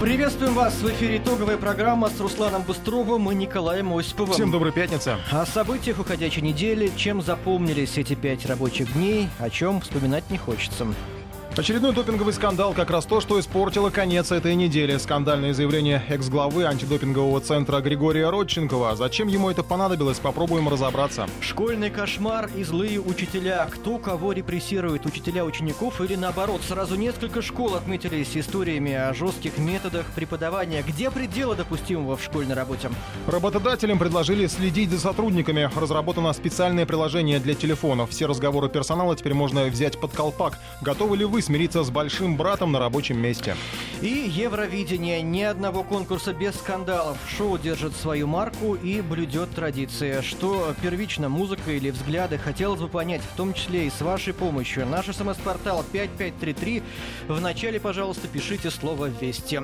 Приветствуем вас в эфире итоговая программа с Русланом Быстровым и Николаем Осиповым. Всем доброй пятницы. О событиях уходящей недели, чем запомнились эти пять рабочих дней, о чем вспоминать не хочется. Очередной допинговый скандал как раз то, что испортило конец этой недели. Скандальное заявление экс-главы антидопингового центра Григория Родченкова. Зачем ему это понадобилось, попробуем разобраться. Школьный кошмар и злые учителя. Кто кого репрессирует, учителя учеников или наоборот? Сразу несколько школ отметились историями о жестких методах преподавания. Где пределы допустимого в школьной работе? Работодателям предложили следить за сотрудниками. Разработано специальное приложение для телефонов. Все разговоры персонала теперь можно взять под колпак. Готовы ли вы смириться с большим братом на рабочем месте. И Евровидение. Ни одного конкурса без скандалов. Шоу держит свою марку и блюдет традиции. Что первично, музыка или взгляды, хотелось бы понять, в том числе и с вашей помощью. Наш смс-портал 5533. Вначале, пожалуйста, пишите слово «Вести».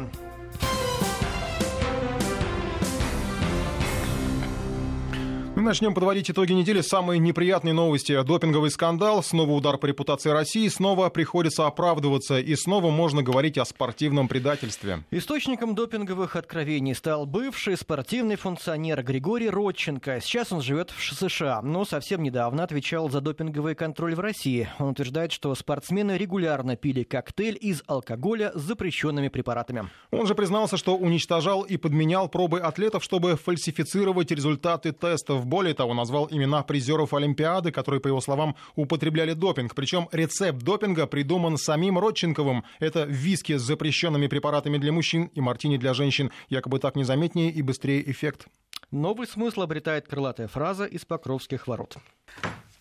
Мы начнем подводить итоги недели. Самые неприятные новости. Допинговый скандал, снова удар по репутации России, снова приходится оправдываться и снова можно говорить о спортивном предательстве. Источником допинговых откровений стал бывший спортивный функционер Григорий Родченко. Сейчас он живет в США, но совсем недавно отвечал за допинговый контроль в России. Он утверждает, что спортсмены регулярно пили коктейль из алкоголя с запрещенными препаратами. Он же признался, что уничтожал и подменял пробы атлетов, чтобы фальсифицировать результаты тестов более того, назвал имена призеров Олимпиады, которые, по его словам, употребляли допинг. Причем рецепт допинга придуман самим Родченковым. Это виски с запрещенными препаратами для мужчин и мартини для женщин. Якобы так незаметнее и быстрее эффект. Новый смысл обретает крылатая фраза из Покровских ворот.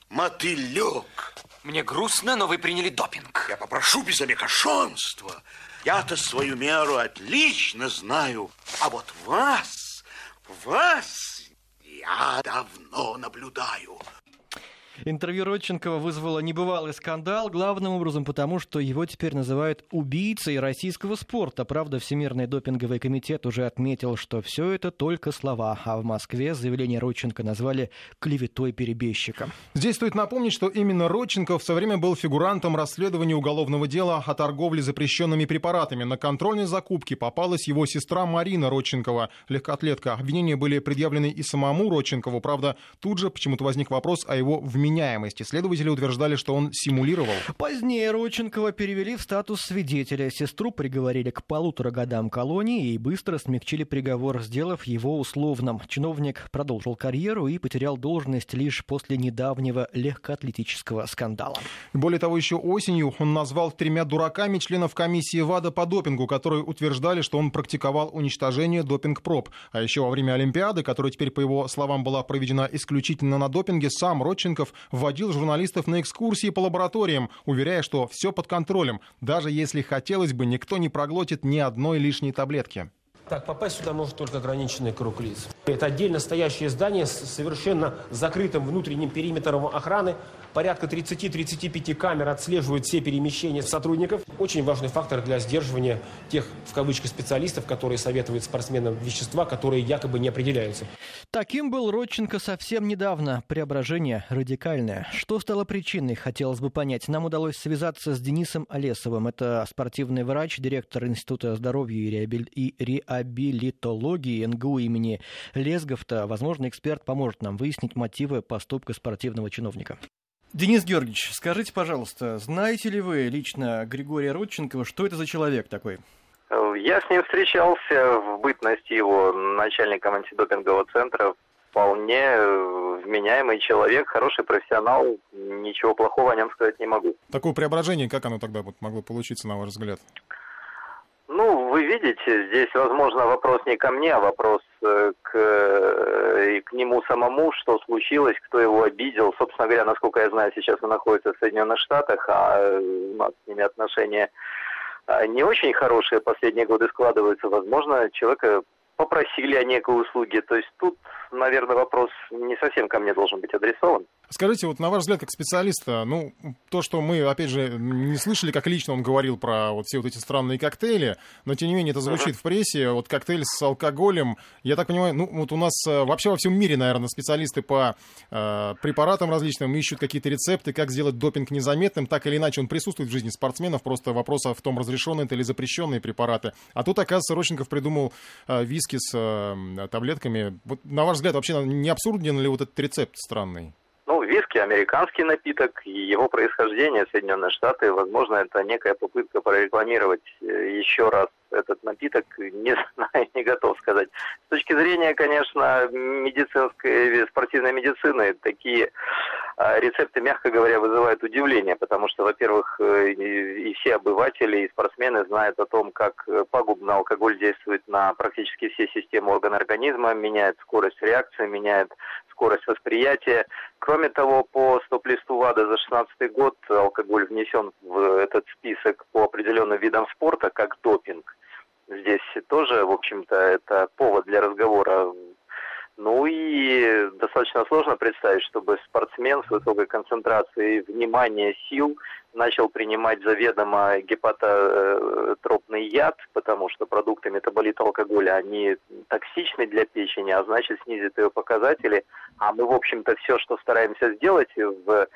Мотылек. Мне грустно, но вы приняли допинг. Я попрошу без олигошонства. Я-то свою меру отлично знаю. А вот вас, вас я давно наблюдаю. Интервью Родченкова вызвало небывалый скандал, главным образом потому, что его теперь называют убийцей российского спорта. Правда, Всемирный допинговый комитет уже отметил, что все это только слова, а в Москве заявление Родченко назвали клеветой перебежчика. Здесь стоит напомнить, что именно Родченков в свое время был фигурантом расследования уголовного дела о торговле запрещенными препаратами. На контрольной закупке попалась его сестра Марина Родченкова, легкоатлетка. Обвинения были предъявлены и самому Родченкову. Правда, тут же почему-то возник вопрос о его вменяемости вменяемости. Следователи утверждали, что он симулировал. Позднее Родченкова перевели в статус свидетеля. Сестру приговорили к полутора годам колонии и быстро смягчили приговор, сделав его условным. Чиновник продолжил карьеру и потерял должность лишь после недавнего легкоатлетического скандала. Более того, еще осенью он назвал тремя дураками членов комиссии ВАДА по допингу, которые утверждали, что он практиковал уничтожение допинг-проб. А еще во время Олимпиады, которая теперь, по его словам, была проведена исключительно на допинге, сам Родченков вводил журналистов на экскурсии по лабораториям, уверяя, что все под контролем. Даже если хотелось бы, никто не проглотит ни одной лишней таблетки. Так, попасть сюда может только ограниченный круг лиц. Это отдельно стоящее здание с совершенно закрытым внутренним периметром охраны, Порядка 30-35 камер отслеживают все перемещения сотрудников. Очень важный фактор для сдерживания тех, в кавычках, специалистов, которые советуют спортсменам вещества, которые якобы не определяются. Таким был Родченко совсем недавно. Преображение радикальное. Что стало причиной, хотелось бы понять. Нам удалось связаться с Денисом Олесовым. Это спортивный врач, директор Института здоровья и реабилитологии НГУ имени Лесговта. Возможно, эксперт поможет нам выяснить мотивы поступка спортивного чиновника. Денис Георгиевич, скажите, пожалуйста, знаете ли вы лично Григория Родченкова, что это за человек такой? Я с ним встречался в бытности его начальником антидопингового центра. Вполне э, вменяемый человек, хороший профессионал. Ничего плохого о нем сказать не могу. Такое преображение, как оно тогда вот могло получиться, на ваш взгляд? Ну, вы видите, здесь, возможно, вопрос не ко мне, а вопрос э, к, э, к нему самому, что случилось, кто его обидел. Собственно говоря, насколько я знаю, сейчас он находится в Соединенных Штатах, а э, у нас с ними отношения не очень хорошие последние годы складываются. Возможно, человека попросили о некой услуге. То есть тут наверное, вопрос не совсем ко мне должен быть адресован. Скажите, вот на ваш взгляд, как специалиста, ну, то, что мы, опять же, не слышали, как лично он говорил про вот все вот эти странные коктейли, но, тем не менее, это звучит uh-huh. в прессе, вот коктейль с алкоголем, я так понимаю, ну, вот у нас э, вообще во всем мире, наверное, специалисты по э, препаратам различным ищут какие-то рецепты, как сделать допинг незаметным, так или иначе он присутствует в жизни спортсменов, просто вопрос в том, разрешенные это или запрещенные препараты. А тут, оказывается, Рощенков придумал э, виски с э, таблетками. Вот, на ваш взгляд, вообще не абсурден ли вот этот рецепт странный? Ну, виски американский напиток, и его происхождение Соединенные Штаты, возможно, это некая попытка прорекламировать э, еще раз этот напиток, не знаю, не готов сказать. С точки зрения, конечно, медицинской, спортивной медицины, такие а, рецепты, мягко говоря, вызывают удивление, потому что, во-первых, э, и все обыватели, и спортсмены знают о том, как пагубно алкоголь действует на практически все системы органа организма, меняет скорость реакции, меняет скорость восприятия. Кроме того, по стоп-листу ВАДА за 2016 год алкоголь внесен в этот список по определенным видам спорта как допинг. Здесь тоже, в общем-то, это повод для разговора. Ну и достаточно сложно представить, чтобы спортсмен с высокой концентрацией внимания, сил начал принимать заведомо гепатотропный яд, потому что продукты метаболита алкоголя, они токсичны для печени, а значит снизит ее показатели. А мы, в общем-то, все, что стараемся сделать в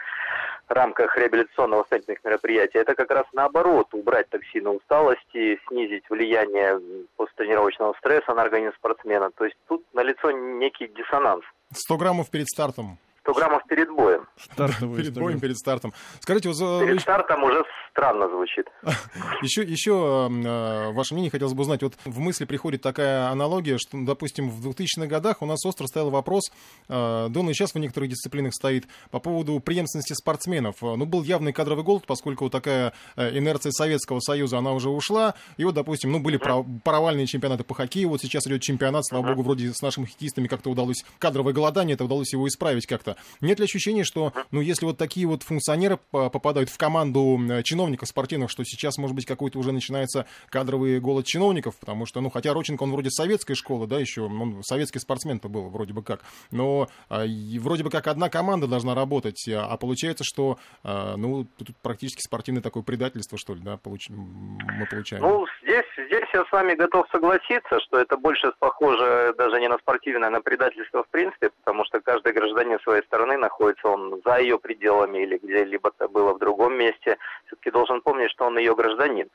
рамках реабилитационного восстановительных мероприятий, это как раз наоборот, убрать токсины усталости, снизить влияние посттренировочного стресса на организм спортсмена. То есть тут налицо некий диссонанс. 100 граммов перед стартом 100 граммов перед боем. Стартовый, перед боем, перед стартом. Скажите, вот... Перед стартом уже странно звучит. Еще, еще э, ваше мнение хотелось бы узнать. Вот в мысли приходит такая аналогия, что, допустим, в 2000-х годах у нас остро стоял вопрос, э, да он и сейчас в некоторых дисциплинах стоит, по поводу преемственности спортсменов. Ну, был явный кадровый голод, поскольку вот такая э, инерция Советского Союза, она уже ушла. И вот, допустим, ну, были провальные чемпионаты по хоккею, вот сейчас идет чемпионат, слава богу, вроде с нашими хоккеистами как-то удалось кадровое голодание, это удалось его исправить как-то. Нет ли ощущения, что, ну, если вот такие вот функционеры попадают в команду чиновников спортивных, что сейчас, может быть, какой-то уже начинается кадровый голод чиновников, потому что, ну, хотя Роченко, он вроде советской школы, да, еще, он советский спортсмен-то был вроде бы как, но а, вроде бы как одна команда должна работать, а, а получается, что, а, ну, тут практически спортивное такое предательство, что ли, да, получ... мы получаем. Ну, здесь, здесь я с вами готов согласиться, что это больше похоже даже не на спортивное, а на предательство в принципе, потому что каждый гражданин своей стороны находится он за ее пределами или где-либо было в другом месте, все-таки должен помнить, что он ее гражданин.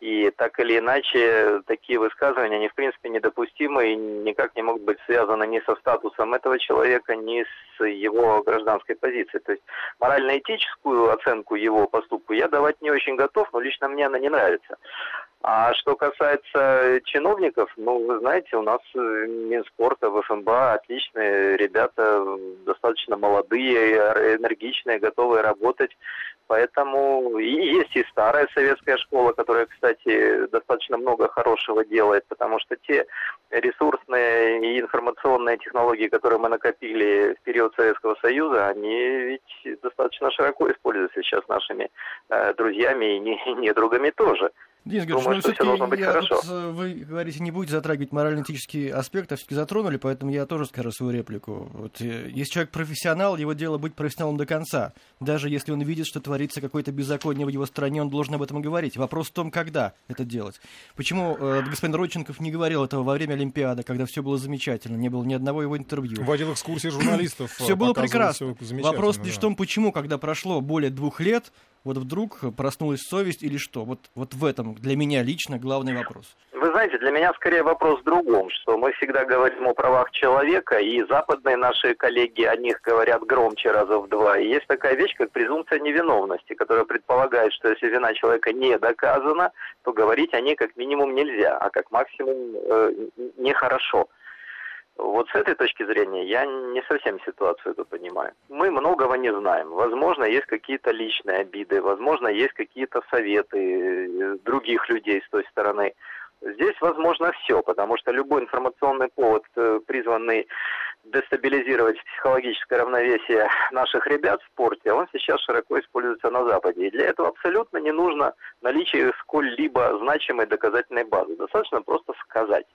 И так или иначе, такие высказывания, они в принципе недопустимы и никак не могут быть связаны ни со статусом этого человека, ни с его гражданской позицией. То есть морально-этическую оценку его поступку я давать не очень готов, но лично мне она не нравится. А что касается чиновников, ну, вы знаете, у нас Минспорта, ВФМБА отличные ребята, достаточно молодые, энергичные, готовые работать. Поэтому и есть и старая советская школа, которая, кстати, достаточно много хорошего делает, потому что те ресурсные и информационные технологии, которые мы накопили в период Советского Союза, они ведь достаточно широко используются сейчас нашими э, друзьями и не, недругами тоже. Денис Георгиевич, ну, все-таки я, вот, э, вы говорите, не будете затрагивать морально-этический аспект, а все-таки затронули, поэтому я тоже скажу свою реплику. Вот, э, если человек профессионал, его дело быть профессионалом до конца. Даже если он видит, что творится какое-то беззаконие в его стране, он должен об этом говорить. Вопрос в том, когда это делать. Почему э, господин Родченков не говорил этого во время Олимпиады, когда все было замечательно, не было ни одного его интервью? Водил экскурсии журналистов. Все было прекрасно. Вопрос лишь в том, почему, когда прошло более двух лет, вот вдруг проснулась совесть или что? Вот, вот в этом для меня лично главный вопрос. Вы знаете, для меня скорее вопрос в другом, что мы всегда говорим о правах человека, и западные наши коллеги о них говорят громче раза в два. И есть такая вещь, как презумпция невиновности, которая предполагает, что если вина человека не доказана, то говорить о ней как минимум нельзя, а как максимум э, нехорошо. Вот с этой точки зрения я не совсем ситуацию эту понимаю. Мы многого не знаем. Возможно, есть какие-то личные обиды, возможно, есть какие-то советы э, других людей с той стороны. Здесь возможно все, потому что любой информационный повод, э, призванный дестабилизировать психологическое равновесие наших ребят в спорте, он сейчас широко используется на Западе. И для этого абсолютно не нужно наличие сколь-либо значимой доказательной базы. Достаточно просто сказать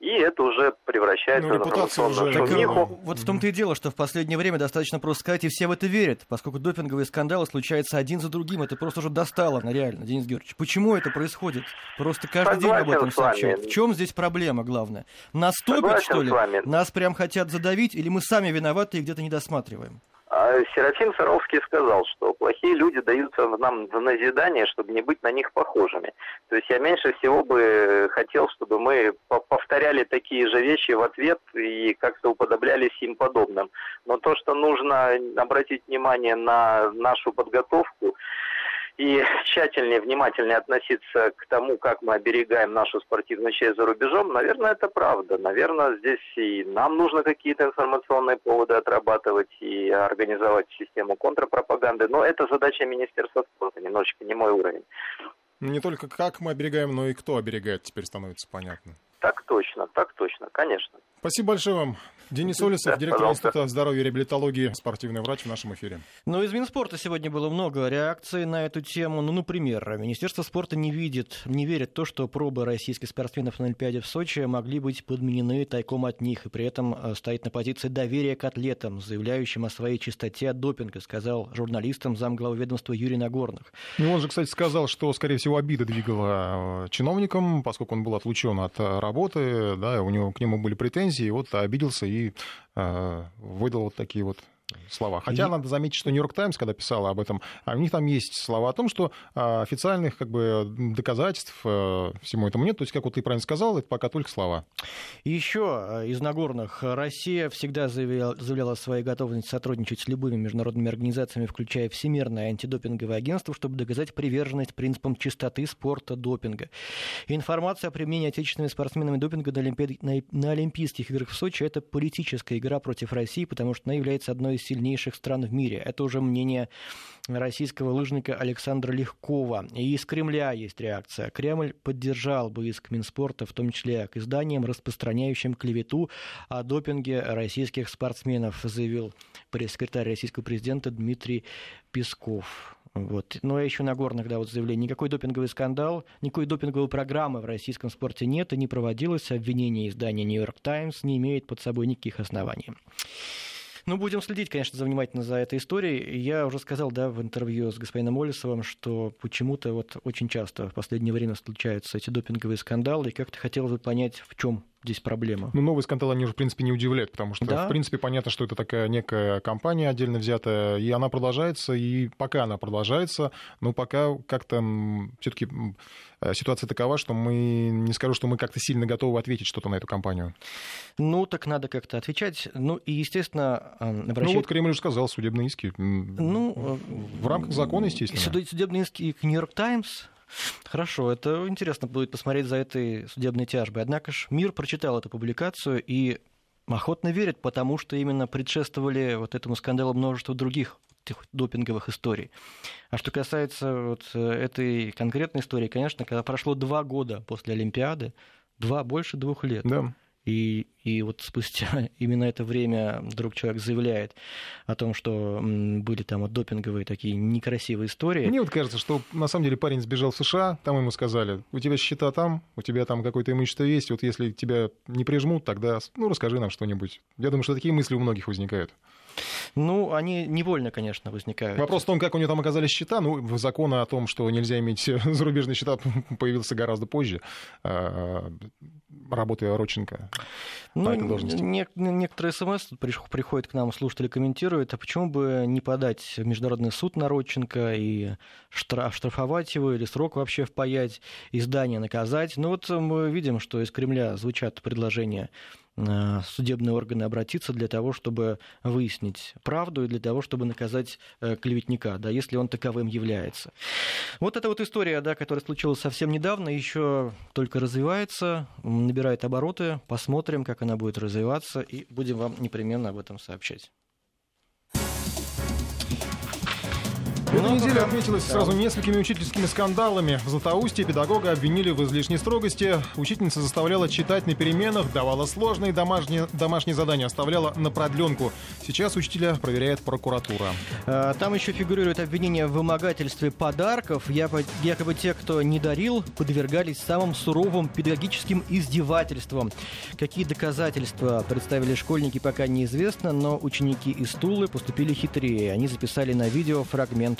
и это уже превращается Ну, в информационную уже- Так, Так, шумиху. э, вот в том-то и дело, что в последнее время достаточно просто сказать, и все в это верят, поскольку допинговые скандалы случаются один за другим. Это просто уже достало, ну, реально, Денис Георгиевич. Почему это происходит? Просто каждый день об Согласен этом сообщают. В чем здесь проблема главная? Нас топят, Согласен что ли? Нас прям хотят задавить, или мы сами виноваты и где-то не досматриваем? А Серафим Саровский сказал, что плохие люди даются нам в назидание, чтобы не быть на них похожими. То есть я меньше всего бы хотел, чтобы мы по- повторяли такие же вещи в ответ и как-то уподоблялись им подобным. Но то, что нужно обратить внимание на нашу подготовку и тщательнее, внимательнее относиться к тому, как мы оберегаем нашу спортивную честь за рубежом, наверное, это правда. Наверное, здесь и нам нужно какие-то информационные поводы отрабатывать и организовать систему контрпропаганды. Но это задача Министерства спорта, немножечко не мой уровень. Не только как мы оберегаем, но и кто оберегает, теперь становится понятно. Так точно, так точно, конечно. Спасибо большое вам. Денис Олесов, Да, директор пожалуйста. Института здоровья и реабилитологии, спортивный врач в нашем эфире. Ну, из Минспорта сегодня было много реакций на эту тему. Ну, например, Министерство спорта не видит, не верит в то, что пробы российских спортсменов на Олимпиаде в Сочи могли быть подменены тайком от них, и при этом э, стоит на позиции доверия к атлетам, заявляющим о своей чистоте от допинга, сказал журналистам замглавы ведомства Юрий Нагорных. Ну, он же, кстати, сказал, что, скорее всего, обида двигала э, чиновником, поскольку он был отлучен от э, работы, да, у него к нему были претензии, и вот обиделся и э, выдал вот такие вот слова. Хотя И- надо заметить, что Нью-Йорк Таймс, когда писала об этом, а у них там есть слова о том, что а, официальных как бы доказательств э, всему этому нет. То есть, как вот ты правильно сказал, это пока только слова. И еще э, из Нагорных. Россия всегда заявляла, заявляла о своей готовности сотрудничать с любыми международными организациями, включая Всемирное антидопинговое агентство, чтобы доказать приверженность принципам чистоты спорта допинга. Информация о применении отечественными спортсменами допинга на, на- на Олимпийских играх в Сочи – это политическая игра против России, потому что она является одной из сильнейших стран в мире. Это уже мнение российского лыжника Александра Легкова. И из Кремля есть реакция. Кремль поддержал бы иск Минспорта, в том числе к изданиям, распространяющим клевету о допинге российских спортсменов, заявил пресс-секретарь российского президента Дмитрий Песков. Вот. Ну, а еще Нагорных, да, вот заявление. Никакой допинговый скандал, никакой допинговой программы в российском спорте нет и не проводилось. Обвинение издания «Нью-Йорк Таймс» не имеет под собой никаких оснований. Ну, будем следить, конечно, за внимательно за этой историей. Я уже сказал, да, в интервью с господином Олесовым, что почему-то вот очень часто в последнее время случаются эти допинговые скандалы, и как-то хотелось бы понять, в чем здесь проблема. Ну, новые скандалы, они уже, в принципе, не удивляют, потому что, Да. в принципе, понятно, что это такая некая компания отдельно взятая, и она продолжается, и пока она продолжается, но пока как-то все-таки ситуация такова, что мы, не скажу, что мы как-то сильно готовы ответить что-то на эту компанию. Ну, так надо как-то отвечать. Ну, и, естественно, э, Ну, обращать... вот Кремль уже сказал, судебные иски. Ну, э, в рамках закона, естественно. Суд- Судебный иск к Нью-Йорк Таймс. Хорошо, это интересно будет посмотреть за этой судебной тяжбой. Однако ж мир прочитал эту публикацию и охотно верит, потому что именно предшествовали вот этому скандалу множество других допинговых историй. А что касается вот э, этой конкретной истории, конечно, когда прошло два года после Олимпиады, два, больше двух лет, Да. И, и вот спустя именно это время вдруг человек заявляет о том, что были там вот допинговые такие некрасивые истории. Мне вот кажется, что на самом деле парень сбежал в США, там ему сказали, у тебя счета там, у тебя там какое-то имущество есть, вот если тебя не прижмут, тогда, ну, расскажи нам что-нибудь. Я думаю, что такие мысли у многих возникают. Ну, они невольно, конечно, возникают. Вопрос в том, как у него там оказались счета. Ну, закон о том, что нельзя иметь зарубежные счета, появился гораздо позже, а, работая Родченко Ну, не- некоторые смс приходят к нам, слушатели комментируют, а почему бы не подать в международный суд на Родченко и штраф, штрафовать его или срок вообще впаять, издание наказать? Ну вот мы видим, что из Кремля звучат предложения судебные органы обратиться для того, чтобы выяснить правду и для того, чтобы наказать э, клеветника, да, если он таковым является. Вот эта вот история, да, которая случилась совсем недавно, еще только развивается, набирает обороты. Посмотрим, как она будет развиваться, и будем вам непременно об этом сообщать. Эта ну, неделя отметилась сразу несколькими учительскими скандалами. В Златоусте педагога обвинили в излишней строгости. Учительница заставляла читать на переменах, давала сложные домашние, домашние задания, оставляла на продленку. Сейчас учителя проверяет прокуратура. А, там еще фигурирует обвинение в вымогательстве подарков. Якобы те, кто не дарил, подвергались самым суровым педагогическим издевательствам. Какие доказательства представили школьники, пока неизвестно, но ученики из Тулы поступили хитрее. Они записали на видео фрагмент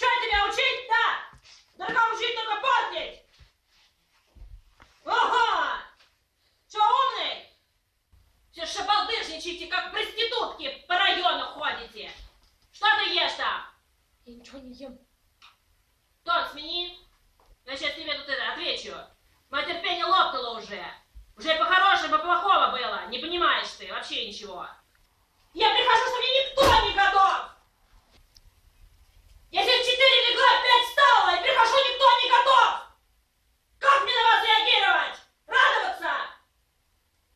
Что тебя учить-то? Только учить, только помнить! Ого, Что умный? Все шабалдыжничаете, как проститутки по району ходите. Что ты ешь там? Я ничего не ем. Тон, смени. Значит, тебе тут это отвечу. Мое терпение лопнуло уже. Уже и по-хорошему, и по-плохому было. Не понимаешь ты вообще ничего. Я прихожу, что мне никто не готов! Я здесь четыре легла, пять 5 и прихожу, никто не готов! Как мне на вас реагировать? Радоваться?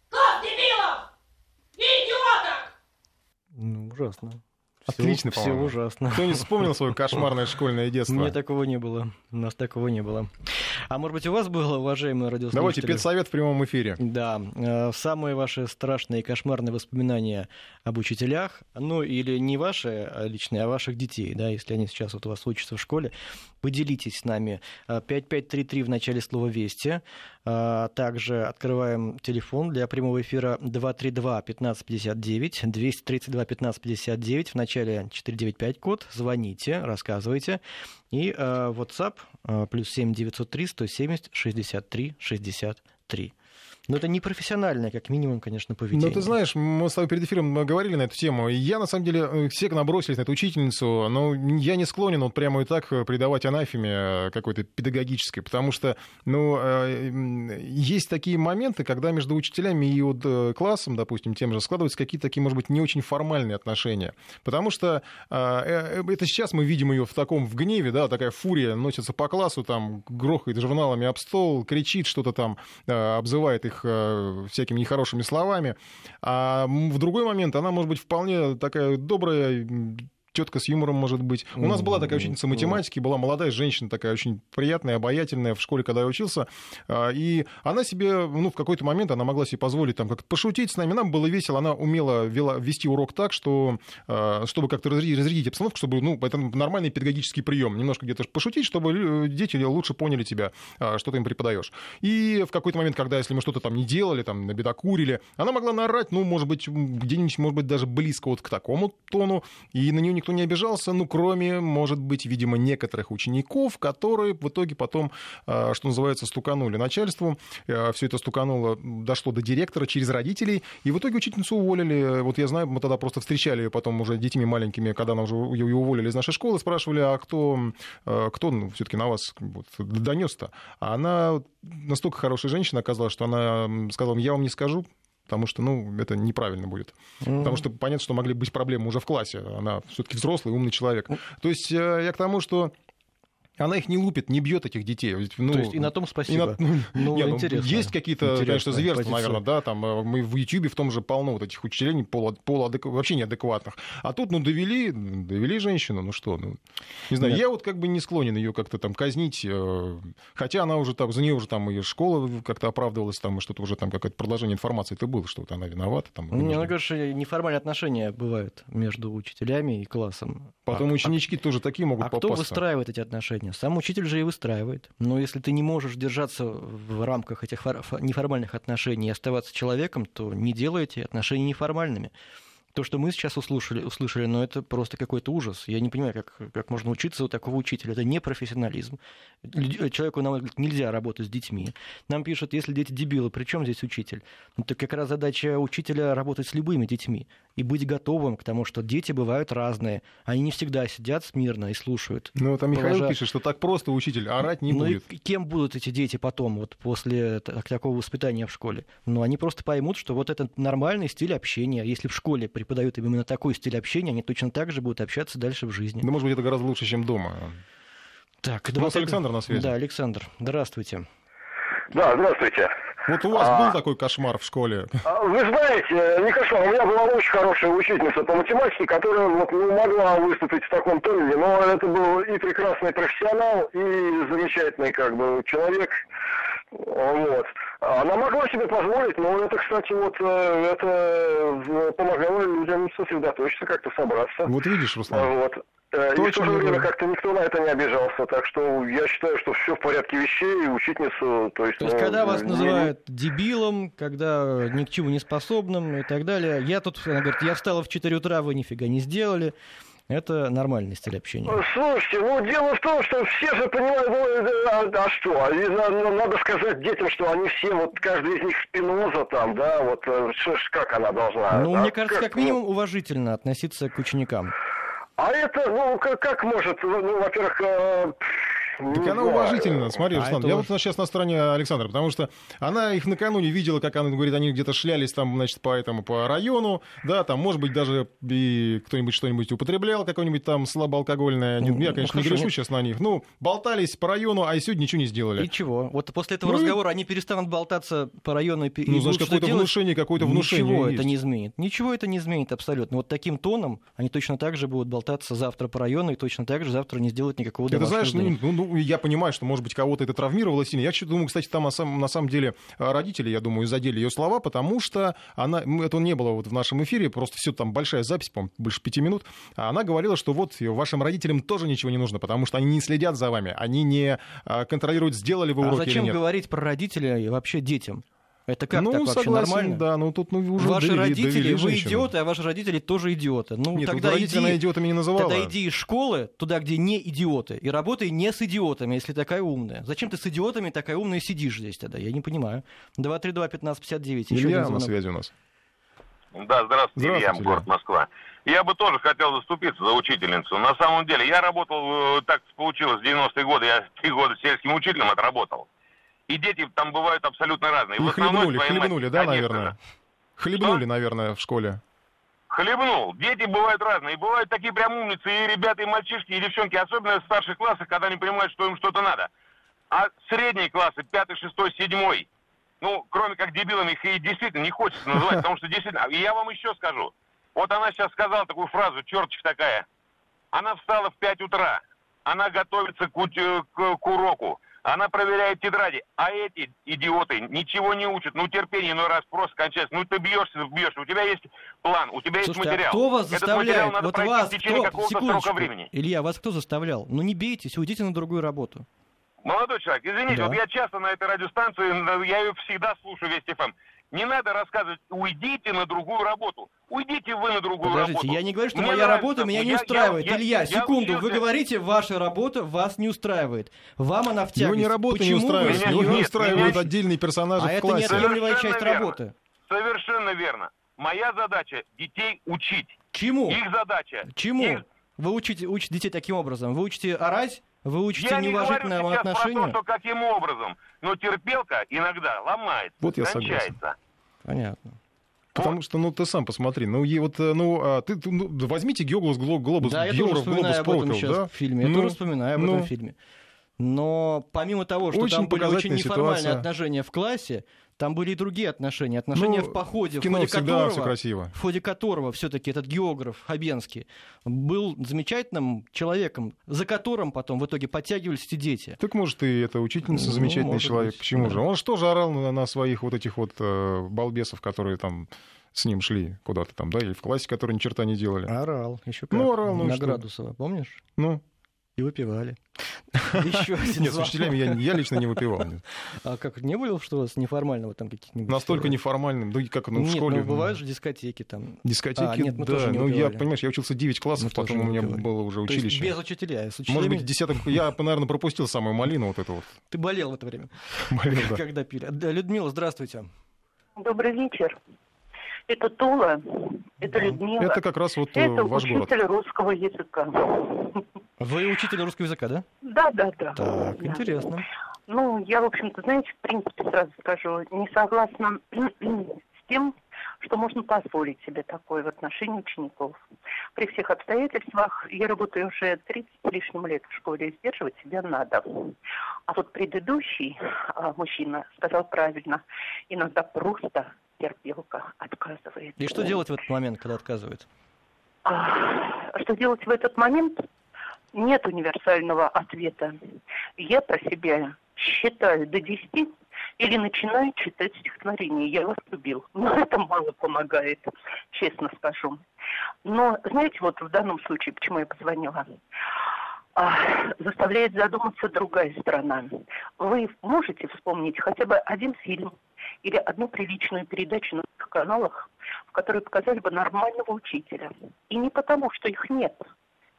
Класс дебилов и идиоток! Ну, ужасно. Отлично, Все ужасно. Кто не вспомнил свое кошмарное школьное детство? Мне такого не было. У нас такого не было. А может быть, у вас было, уважаемые радиослушатели? Давайте педсовет в прямом эфире. Да. Э, самые ваши страшные и кошмарные воспоминания об учителях, ну или не ваши а личные, а ваших детей, да, если они сейчас вот у вас учатся в школе, поделитесь с нами. 5533 э, в начале слова «Вести». Э, также открываем телефон для прямого эфира 232-1559, 232-1559, в начале 495 код. Звоните, рассказывайте. И WhatsApp плюс 7 903 170 63 63. Но это не профессиональное, как минимум, конечно, поведение. Ну, ты знаешь, мы с тобой перед эфиром говорили на эту тему. Я, на самом деле, э, все набросились на эту учительницу, но я не склонен вот прямо и так придавать анафеме э, какой-то педагогической, потому что, ну, э, есть такие моменты, когда между учителями и вот классом, допустим, тем же, складываются какие-то такие, может быть, не очень формальные отношения. Потому что это сейчас мы видим ее в таком, в гневе, да, такая фурия носится по классу, там, грохает журналами об стол, кричит что-то там, обзывает их их э, всякими нехорошими словами. А в другой момент она может быть вполне такая добрая, тетка с юмором, может быть. У нас была такая учительница математики, была молодая женщина, такая очень приятная, обаятельная в школе, когда я учился. А, и она себе, ну, в какой-то момент она могла себе позволить там как-то пошутить с нами. Нам было весело, она умела вела, вести урок так, что, а, чтобы как-то разрядить, разрядить обстановку, чтобы, ну, это нормальный педагогический прием. Немножко где-то пошутить, чтобы дети лучше поняли тебя, а, что ты им преподаешь. И в какой-то момент, когда, если мы что-то там не делали, там, набедокурили, она могла наорать, ну, может быть, где-нибудь, может быть, даже близко вот к такому тону, и на нее никто не обижался, ну, кроме, может быть, видимо, некоторых учеников, которые в итоге потом, а, что называется, стуканули начальству. А, Все это стукануло, дошло до директора через родителей, и в итоге учительницу уволили. Вот я знаю, мы тогда просто встречали ее потом уже детьми маленькими, когда она уже ее уволили из нашей школы, спрашивали, а кто, а, кто ну, все-таки на вас вот, донес-то? А она настолько хорошая женщина оказалась, что она сказала, я вам не скажу, потому что, ну, это неправильно будет. Mm-hmm. Потому что понятно, что могли быть проблемы уже в классе. Она все-таки взрослый, умный человек. Mm-hmm. То есть э, я к тому, что она их не лупит, не бьет этих детей. Ну, То есть и на том спасибо. На... Ну, не, ну, есть какие-то, конечно, зверства, позиция. наверное, да, там э, мы в Ютьюбе в том же полно вот этих учителей полу, полуадек... вообще неадекватных. А тут, ну, довели, довели женщину, ну что, ну, не знаю, Нет. я вот как бы не склонен ее как-то там казнить, э, хотя она уже там, за нее уже там и школа как-то оправдывалась, там, что-то уже там какое-то продолжение информации это было, что вот она виновата. Там, Мне кажется, неформальные отношения бывают между учителями и классом. Потом а, ученички а, тоже такие могут а попасться. кто выстраивает эти отношения? Отношения. Сам учитель же и выстраивает. Но если ты не можешь держаться в рамках этих неформальных отношений и оставаться человеком, то не делай эти отношения неформальными. То, что мы сейчас услышали, услышали ну, это просто какой-то ужас. Я не понимаю, как, как можно учиться у такого учителя. Это не профессионализм. Человеку, на мой взгляд, нельзя работать с детьми. Нам пишут, если дети дебилы, при чем здесь учитель? Ну, это как раз задача учителя работать с любыми детьми. и быть готовым к тому, что дети бывают разные. Они не всегда сидят смирно и слушают. Ну, там Михаил Положа- пишет, что так просто учитель орать не ну будет. и кем будут эти дети потом, вот после т- такого воспитания в школе? Ну, они просто поймут, что вот это нормальный стиль общения. Если в школе преподают им именно такой стиль общения, они точно так же будут общаться дальше в жизни. Да, может быть, это гораздо лучше, чем дома. Так, У нас Александр на связи. Да, Александр, здравствуйте. Да, здравствуйте. Вот у вас А. был такой кошмар в школе? А, Вы знаете, не кошмар, у меня была очень хорошая учительница по математике, которая вот не могла выступить в таком тоне, но это был и прекрасный профессионал, и замечательный как бы человек. Вот. Она могла себе позволить, но это, кстати, вот э, это э, помогало людям сосредоточиться, как-то собраться. Вот видишь, Руслан. Вот. Э, И То, о в то же время говорю. как-то никто на это не обижался. Так что я считаю, что все в порядке вещей, и учительницу, то есть... То есть, ну, когда вас не- называют дебилом, когда ни к чему не способным и так далее, я тут, она говорит, я встала в 4 утра, вы нифига не сделали. Это нормальный стиль общения. Слушайте, ну дело в том, что все же понимают, ну, э, а, а что, И на- на- надо сказать детям, что они все, вот каждый из них спиноза там, да, вот э, что как она должна. Ну, а мне кажется, как ну, минимум уважительно относиться к ученикам. А это, ну, как, как может, ну, ну, во-первых, э, Так не она знаю. уважительна. Смотри, А Руслан, я уж- вот сейчас на стороне Александра, потому что она их накануне видела, как она говорит, они где-то шлялись там, значит, по этому, по району, да, там, может быть, даже и кто-нибудь что-нибудь употреблял, какое-нибудь там слабоалкогольное. Не- Ну, Я, ну, конечно, не хорошо, грешу сейчас на них. Ну, болтались по району, а и сегодня ничего не сделали. И чего? Вот после этого Ну и- разговора они перестанут болтаться по району и, и Ну, значит, какое-то делать? внушение, какое-то внушение Ничего есть. это не изменит. Ничего это не изменит абсолютно. Вот таким тоном они точно так же будут болтаться завтра по району и точно так же завтра не сделают никакого Это знаешь, ну, ну, ну, я понимаю, что, может быть, кого-то это травмировало сильно. Я что думаю, кстати, там на самом, на самом деле а, родители, я думаю, задели ее слова, потому что она, это не было вот в нашем эфире, просто все там большая запись, по больше пяти минут. А она говорила, что вот и вашим родителям тоже ничего не нужно, потому что они не следят за вами, они не а, контролируют, сделали вы А уроки или зачем нет. говорить про родителей вообще детям? Это как ну, так вообще согласен, нормально? да, ну тут ну, уже Ваши довели- родители, довели вы женщину. идиоты, а ваши родители тоже идиоты. Ну, Нет, тогда иди, она идиотами не называла. Тогда иди из школы туда, где не идиоты, и работай не с идиотами, если такая умная. Зачем ты с идиотами такая умная сидишь здесь тогда? Я не понимаю. 232-1559. Еще Илья на связи у нас. Да, здравствуйте, Илья, Здравствуйте, город Москва. Я бы тоже хотел заступиться за учительницу. На самом деле, я работал, э, так получилось, в 90-е годы, я три года сельским учителем отработал. И дети там бывают абсолютно разные. И В основной хлебнули, хлебнули, да, конечно наверное? Хлебнули, Что? наверное, в школе. Хлебнул. Дети бывают разные. И бывают такие прям умницы, и ребята, и мальчишки, и девчонки, особенно в старших классах, когда они понимают, что им что-то надо. А средние классы, пятый, шестой, седьмой, ну, кроме как дебилами, их и действительно не хочется называть, потому что действительно... И я вам еще скажу. Вот она сейчас сказала такую фразу, черточка такая. Она встала в 5 утра, она готовится к, к- к уроку, она проверяет тетради, а эти идиоты ничего не учат, ну терпение иной раз просто кончается, ну ты бьешься, бьешься, у тебя есть план, у тебя есть Слушайте, материал. а кто вас Этот материал заставляет? надо Вот вас в течение какого-то срока времени. Илья, вас кто заставлял? Ну не бейтесь, уйдите на другую работу. Молодой человек, извините, Да. вот я часто на этой радиостанции, я ее всегда слушаю весь ФМ. Не надо рассказывать, уйдите на другую работу. Уйдите вы на другую Подождите, работу. я не говорю, что Мне моя нравится, работа меня не я- устраивает. я- Илья, я секунду, вы учился- говорите, ваша работа вас не устраивает. Вам она в Его тягость. не работа не Почему вы устраивает, Меня его нет, не меня устраивают нет. отдельные персонажи А в это классе. неотъемлемая Совершенно часть верно. работы. Совершенно верно. Моя задача детей учить. Чему? Их задача. Чему? их- Вы учите, учите детей таким образом? Вы учите орать? Вы учите Я не говорю сейчас про отношению? то, что каким образом. Но терпелка иногда ломается, Вот я согласен. Понятно. Потому что, ну, ты сам посмотри, ну, и вот, э, ну, а, ты, ну, возьмите Геоглобус, Гло- Глобус, Да, я тоже Географ, вспоминаю Глобус об этом Пропил, да? в фильме. Я Ну, тоже вспоминаю об ну. этом фильме. Но помимо того, что Очень там были очень неформальные ситуация. отношения в классе, там были и другие отношения. Отношения Ну, в походе, в кино ходе всегда которого, всё красиво. в ходе которого все-таки этот географ Хабенский был замечательным человеком, за которым потом в итоге подтягивались эти дети. Так может и эта учительница Ну, замечательный человек. быть, Почему да. же? Он же тоже орал на, на своих вот этих вот э, балбесов, которые там с ним шли куда-то там, да, или в классе, которые ни черта не делали. Орал, еще Ну, орал, ну и на что? Градусова, помнишь? Ну, И выпивали. Еще один нет, с учителями я, я лично не выпивал. нет. А как, не было, что у вас неформального там каких-нибудь? Настолько историй? неформальным, и как ну, в Нет, школе. ну, бывают же дискотеки там. Дискотеки, А, нет, мы да. тоже не ну, я, понимаешь, я учился 9 классов, Мы потом у меня было уже То есть училище. без учителя. С Может учителями быть, десяток... Я, наверное, пропустил самую малину вот эту вот. ты болел в это время, Болел, да. когда пили. Да, Людмила, здравствуйте. Добрый вечер. Это Тула, это Людмила. Это как раз вот э, это ваш учитель город. русского языка. Вы учитель русского языка, да? Да, да, да. Так, Да. интересно. Ну, я, в общем-то, знаете, в принципе, сразу скажу, не согласна с тем, что можно позволить себе такое в отношении учеников. При всех обстоятельствах я работаю уже 30 с лишним лет в школе, и сдерживать себя надо. А вот предыдущий а, мужчина сказал правильно, иногда просто терпелка отказывает. И что делать в этот момент, когда отказывают? А, Что делать в этот момент? Нет универсального ответа. Я про себя считаю до 10 или начинаю читать стихотворение «Я вас любил». Но это мало помогает, честно скажу. Но знаете, вот в данном случае, почему я позвонила? А, заставляет задуматься другая сторона. Вы можете вспомнить хотя бы один фильм или одну приличную передачу на этих каналах, в которой показали бы нормального учителя. И не потому, что их нет,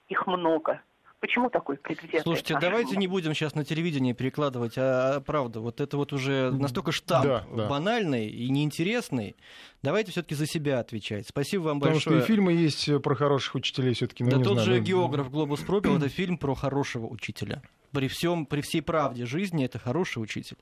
их много. Почему такой предвзятый? Слушайте, давайте не будем сейчас на телевидении перекладывать, а, а, правда, вот это вот уже настолько штамп Да, да. банальный и неинтересный. Давайте все-таки за себя отвечать. Спасибо вам Потому что большое. и фильмы есть э, про хороших учителей все-таки. Ну, да не тот знаю, же ну, географ Глобус пропил, это фильм про хорошего учителя. При всем, при всей правде жизни это хороший учитель.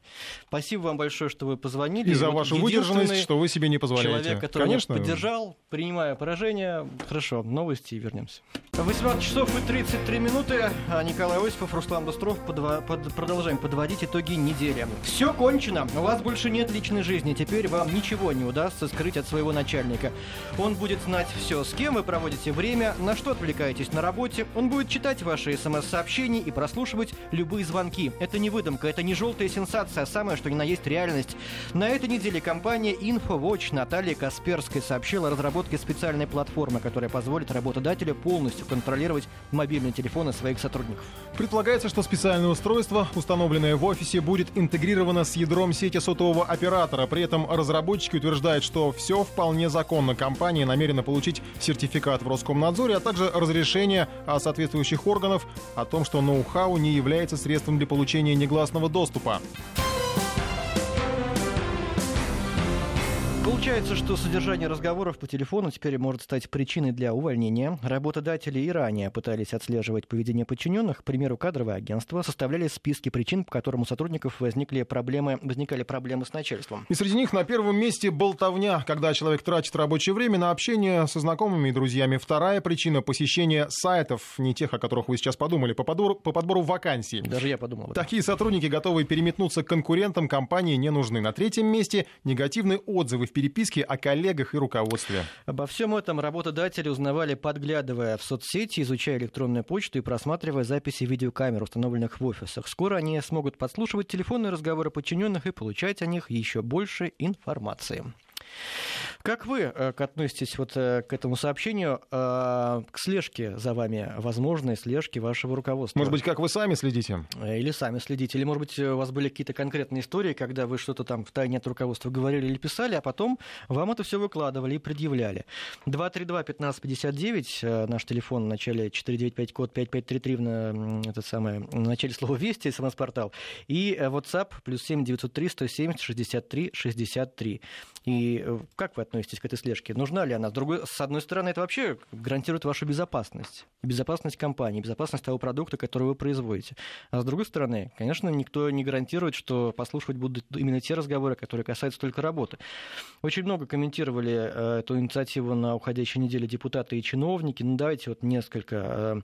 Спасибо вам большое, что вы позвонили. И за Вот вашу выдержанность, что вы себе не позволяете. Человек, который Конечно. поддержал, принимая поражение. Хорошо, новости и вернемся. 18 часов и 33 минуты. А Николай Осипов, Руслан Быстров. Подва- под- продолжаем подводить итоги недели. Все кончено. У вас больше нет личной жизни. Теперь вам ничего не удастся скрыть от своего начальника. Он будет знать все, с кем вы проводите время, на что отвлекаетесь на работе. Он будет читать ваши смс-сообщения и прослушивать любые звонки. Это не выдумка, это не желтая сенсация, а самое, что ни на есть реальность. На этой неделе компания InfoWatch Наталья Касперская сообщила о разработке специальной платформы, которая позволит работодателю полностью контролировать мобильные телефоны своих сотрудников. Предполагается, что специальное устройство, установленное в офисе, будет интегрировано с ядром сети сотового оператора. При этом разработчики утверждают, что все вполне законно. Компания намерена получить сертификат в Роскомнадзоре, а также разрешение от соответствующих органов о том, что ноу-хау не является средством для получения негласного доступа. Получается, что содержание разговоров по телефону теперь может стать причиной для увольнения. Работодатели и ранее пытались отслеживать поведение подчиненных. К примеру, кадровые агентства составляли списки причин, по которым у сотрудников возникли проблемы, возникали проблемы с начальством. И среди них на первом месте болтовня, когда человек тратит рабочее время на общение со знакомыми и друзьями. Вторая причина – посещение сайтов, не тех, о которых вы сейчас подумали, по подбору, по подбору вакансий. Даже я подумал. Такие сотрудники, готовые переметнуться к конкурентам, компании не нужны. На третьем месте негативные отзывы в переписке о коллегах и руководстве. Обо всем этом работодатели узнавали, подглядывая в соцсети, изучая электронную почту и просматривая записи видеокамер, установленных в офисах. Скоро они смогут подслушивать телефонные разговоры подчиненных и получать о них еще больше информации. Как вы э, относитесь вот э, к этому сообщению, э, к слежке за вами, возможной слежке вашего руководства? Может быть, как вы сами следите? Или сами следите, или, может быть, у вас были какие-то конкретные истории, когда вы что-то там в тайне от руководства говорили или писали, а потом вам это все выкладывали и предъявляли. 232-1559, э, наш телефон в начале 495, код 5533, в на- м, этот самый, в начале слова «Вести», смс-портал, и WhatsApp, плюс 7 903 170 63 63. И как вы относитесь к этой слежке? Нужна ли она? С, другой, с одной стороны, это вообще гарантирует вашу безопасность. Безопасность компании, безопасность того продукта, который вы производите. А с другой стороны, конечно, никто не гарантирует, что послушивать будут именно те разговоры, которые касаются только работы. Очень много комментировали э, эту инициативу на уходящей неделе депутаты и чиновники. Ну, давайте вот несколько.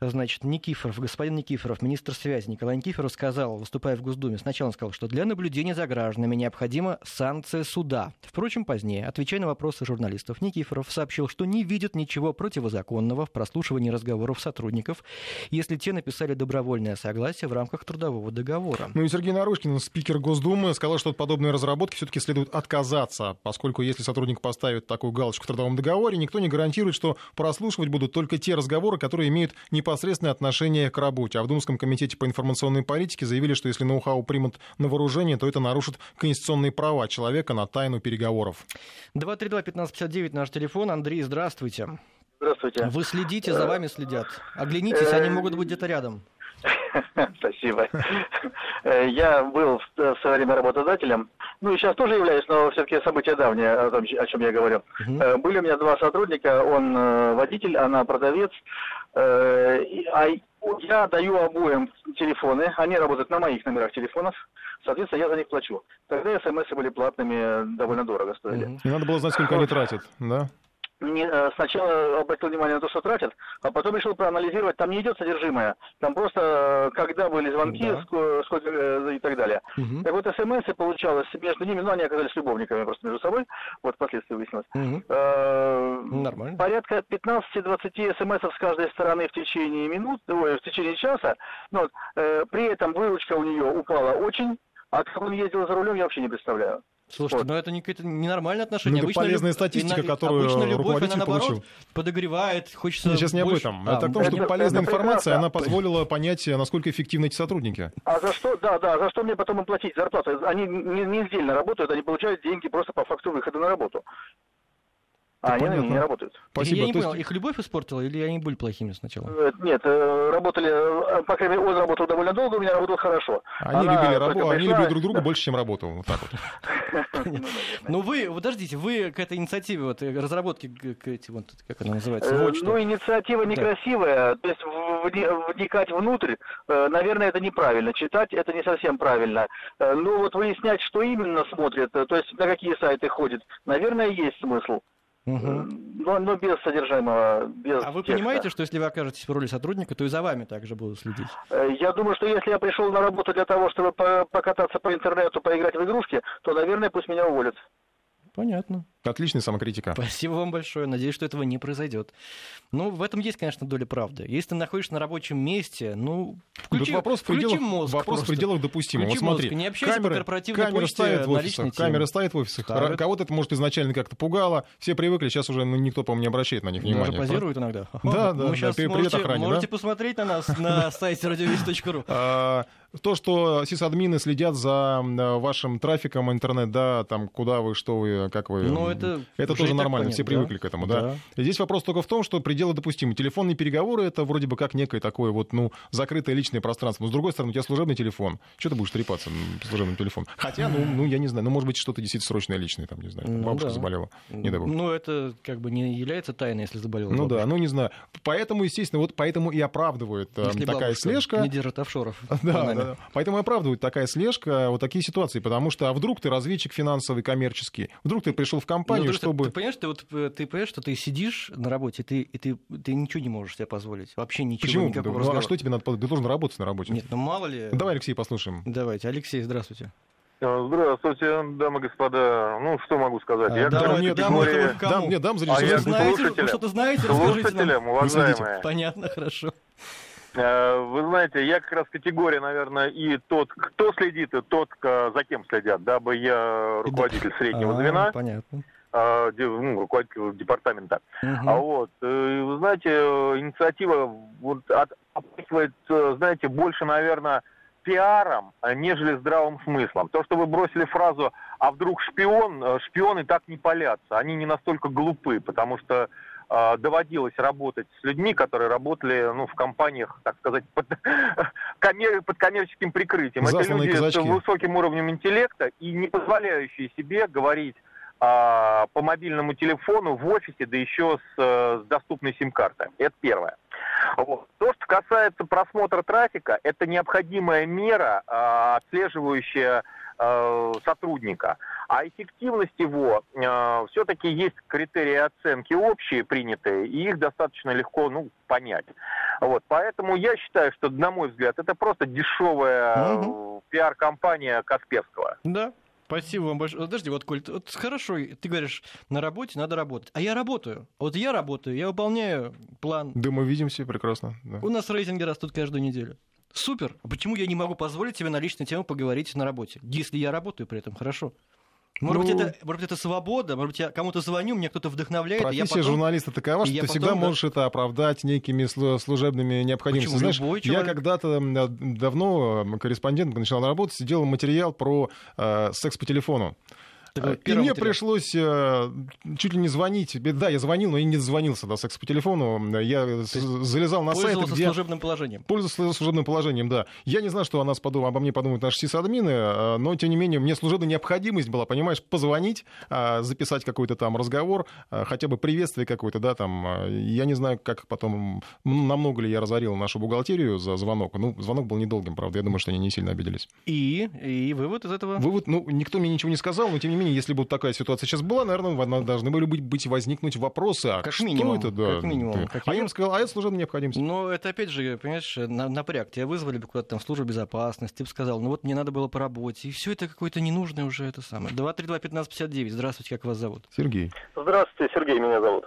Э, значит, Никифоров, господин Никифоров, министр связи Николай Никифоров сказал, выступая в Госдуме, сначала он сказал, что для наблюдения за гражданами необходима санкция суда. Впрочем, позднее, отвечая на вопросы журналистов, Никифоров сообщил, что не видит ничего противозаконного в прослушивании разговоров сотрудников, если те написали добровольное согласие в рамках трудового договора. Ну и Сергей Нарушкин, спикер Госдумы, сказал, что от подобной разработки все-таки следует отказаться, поскольку если сотрудник поставит такую галочку в трудовом договоре, никто не гарантирует, что прослушивать будут только те разговоры, которые имеют непосредственное отношение к работе. А в Думском комитете по информационной политике заявили, что если ноу-хау примут на вооружение, то это нарушит конституционные права человека на тайну переговоров. 232-1559 наш телефон. Андрей, здравствуйте. Здравствуйте. Вы следите, за вами следят. Оглянитесь, они могут быть где-то рядом. Спасибо. Э, Я был в в свое время работодателем, ну и сейчас тоже являюсь, но все-таки события давние, о, том, о чем я говорил. Угу. Были у меня два сотрудника, он э, водитель, она продавец, э, а я даю обоим телефоны, они работают на моих номерах телефонов, соответственно, я за них плачу. Тогда смс были платными, довольно дорого стоили. И надо было знать, сколько они тратят, да? Не, э, сначала обратил внимание на то, что тратят, а потом решил проанализировать. Там не идет содержимое, там просто э, когда были звонки да. сколько, э, и так далее. Угу. Так вот смс получалось между ними, ну они оказались любовниками просто между собой, вот впоследствии выяснилось. Угу. Э, Нормально. Порядка 15-20 смс с каждой стороны в течение минут, ой, в течение часа. Ну, вот, э, при этом выручка у нее упала очень, а как он ездил за рулем, я вообще не представляю. Слушайте, вот. ну это не какое-то ненормальное отношение. Ну, это полезная люб... статистика, и, которую обычно любовь, руководитель она, наоборот, получил. подогревает, хочется Нет, сейчас не больше... об этом. А, это о том, что это, полезная это информация, она позволила понять, насколько эффективны эти сотрудники. А за что, да, да, за что мне потом им платить зарплату? Они не, не сдельно работают, они получают деньги просто по факту выхода на работу. А, они не работают. Спасибо. Я не понял, их любовь испортила или они были плохими сначала? Э, нет, э, работали, э, по крайней мере, он работал довольно долго, у меня работал хорошо. Они, Она любили, рабо... они любили друг друга больше, чем работу. Вот так вот. Ну вы, подождите, вы к этой инициативе, вот, разработки, к эти, вот, как она называется? Ну, инициатива некрасивая, то есть вникать внутрь, наверное, это неправильно. Читать это не совсем правильно. Ну вот выяснять, что именно смотрят, то есть на какие сайты ходят, наверное, есть смысл. Угу. Но, но без содержимого, без А вы текста. понимаете, что если вы окажетесь в роли сотрудника, то и за вами также будут следить? Э, я думаю, что если я пришел на работу для того, чтобы покататься по интернету, поиграть в игрушки, то, наверное, пусть меня уволят. Понятно. Отличная самокритика. Спасибо вам большое. Надеюсь, что этого не произойдет. Ну, в этом есть, конечно, доля правды. Если ты находишься на рабочем месте, ну, включи, Тут вопрос в пределах, мозг вопрос в пределах допустимого. Вот смотри, мозг. не общайся камеры, по корпоративной камеры почте ставят в офисах, камеры ставят в офисах. Ставят. Кого-то это, может, изначально как-то пугало. Все привыкли, сейчас уже ну, никто, по-моему, не обращает на них внимания. Даже позируют иногда. Да, да, Мы сейчас да, можете, охране, можете посмотреть на нас на сайте радиовесть.ру. А, то, что сисадмины следят за вашим трафиком интернет, да, там, куда вы, что вы, как вы. Ну, это, это тоже нормально, все привыкли к этому, да. Здесь вопрос только в том, что пределы допустимы. Телефонные переговоры это вроде бы как некое такое вот, ну, закрытое личное пространство. Но с другой стороны, у тебя служебный телефон. Что ты будешь трепаться на служебном телефоне? Хотя, ну, ну, я не знаю, ну, может быть, что-то действительно срочное личное, там, не знаю, там, ну, бабушка да. заболела. Не дай бог. Ну, это как бы не является тайной, если заболела. Ну бабушка. да, ну не знаю. Поэтому, естественно, вот поэтому и оправдывает э, такая слежка. Не держит офшоров. Да, да. Поэтому и оправдывает такая слежка, вот такие ситуации. Потому что, а вдруг ты разведчик финансовый, коммерческий, вдруг ты пришел в компанию, ну, чтобы... Ты, ты понимаешь, ты вот э, ты понимаешь, что ты сидишь на работе, ты, и ты, ты ничего не можешь себе позволить. Вообще ничего, Почему? никакого ну, а что тебе надо? Ты должен работать на работе. Нет, ну мало ли. Давай, Алексей, послушаем. Давайте. Алексей, здравствуйте. А, здравствуйте, дамы и господа. Ну, что могу сказать? А, я дам, нет, категории... дам, дам, нет, дам зрителям. А я знаете, вы что-то знаете, Слушателям, уважаемые. Понятно, хорошо. А, вы знаете, я как раз категория, наверное, и тот, кто следит, и тот, за кем следят, дабы я руководитель среднего звена. Понятно ну, руководитель департамента. Угу. А вот, э, вы знаете, инициатива вот от, э, знаете, больше, наверное, пиаром, нежели здравым смыслом. То, что вы бросили фразу «а вдруг шпион?», э, шпионы так не палятся. Они не настолько глупы, потому что э, доводилось работать с людьми, которые работали ну, в компаниях, так сказать, под, коммер, под коммерческим прикрытием. Засланные Это люди казачки. с высоким уровнем интеллекта и не позволяющие себе говорить а, по мобильному телефону в офисе, да еще с, э, с доступной сим-картой. Это первое. Вот. То, что касается просмотра трафика, это необходимая мера, а, отслеживающая а, сотрудника. А эффективность его э, все-таки есть критерии оценки общие принятые, и их достаточно легко ну, понять. Вот. Поэтому я считаю, что, на мой взгляд, это просто дешевая угу. пиар-компания Касперского. Да, Спасибо вам большое. Подожди, вот, Коль, вот хорошо, ты говоришь, на работе надо работать. А я работаю. Вот я работаю, я выполняю план. Да, мы видимся прекрасно. Да. У нас рейтинги растут каждую неделю. Супер. А почему я не могу позволить себе на личную тему поговорить на работе? Если я работаю при этом хорошо. Может, ну, быть, это, может быть, это свобода, может быть, я кому-то звоню, меня кто-то вдохновляет. Профессия потом... журналиста такова, что ты всегда да... можешь это оправдать некими служебными необходимостями. Знаешь, человек... я когда-то давно корреспондентом начинал работать, сделал материал про э, секс по телефону. И мне материал. пришлось э, чуть ли не звонить. Да, я звонил, но я не дозвонился до секса по телефону. Я залезал на сайт, где... служебным положением. Пользовался служебным положением, да. Я не знаю, что о нас подумают, обо мне подумают наши сисадмины, э, но, тем не менее, мне служебная необходимость была, понимаешь, позвонить, э, записать какой-то там разговор, э, хотя бы приветствие какое-то, да, там. Я не знаю, как потом, намного ли я разорил нашу бухгалтерию за звонок. Ну, звонок был недолгим, правда. Я думаю, что они не сильно обиделись. И? И вывод из этого? Вывод, ну, никто мне ничего не сказал, но, тем не менее, если бы такая ситуация сейчас была, наверное, должны были быть, быть возникнуть вопросы. А как что минимум, это, да? Как минимум. Как а я им сказал, а это служебная необходимость. Но это, опять же, понимаешь, напряг. Тебя вызвали бы куда-то там в службу безопасности, ты бы сказал, ну вот мне надо было по работе. И все это какое-то ненужное уже это самое. 232-1559. Здравствуйте, как вас зовут? Сергей. Здравствуйте, Сергей меня зовут.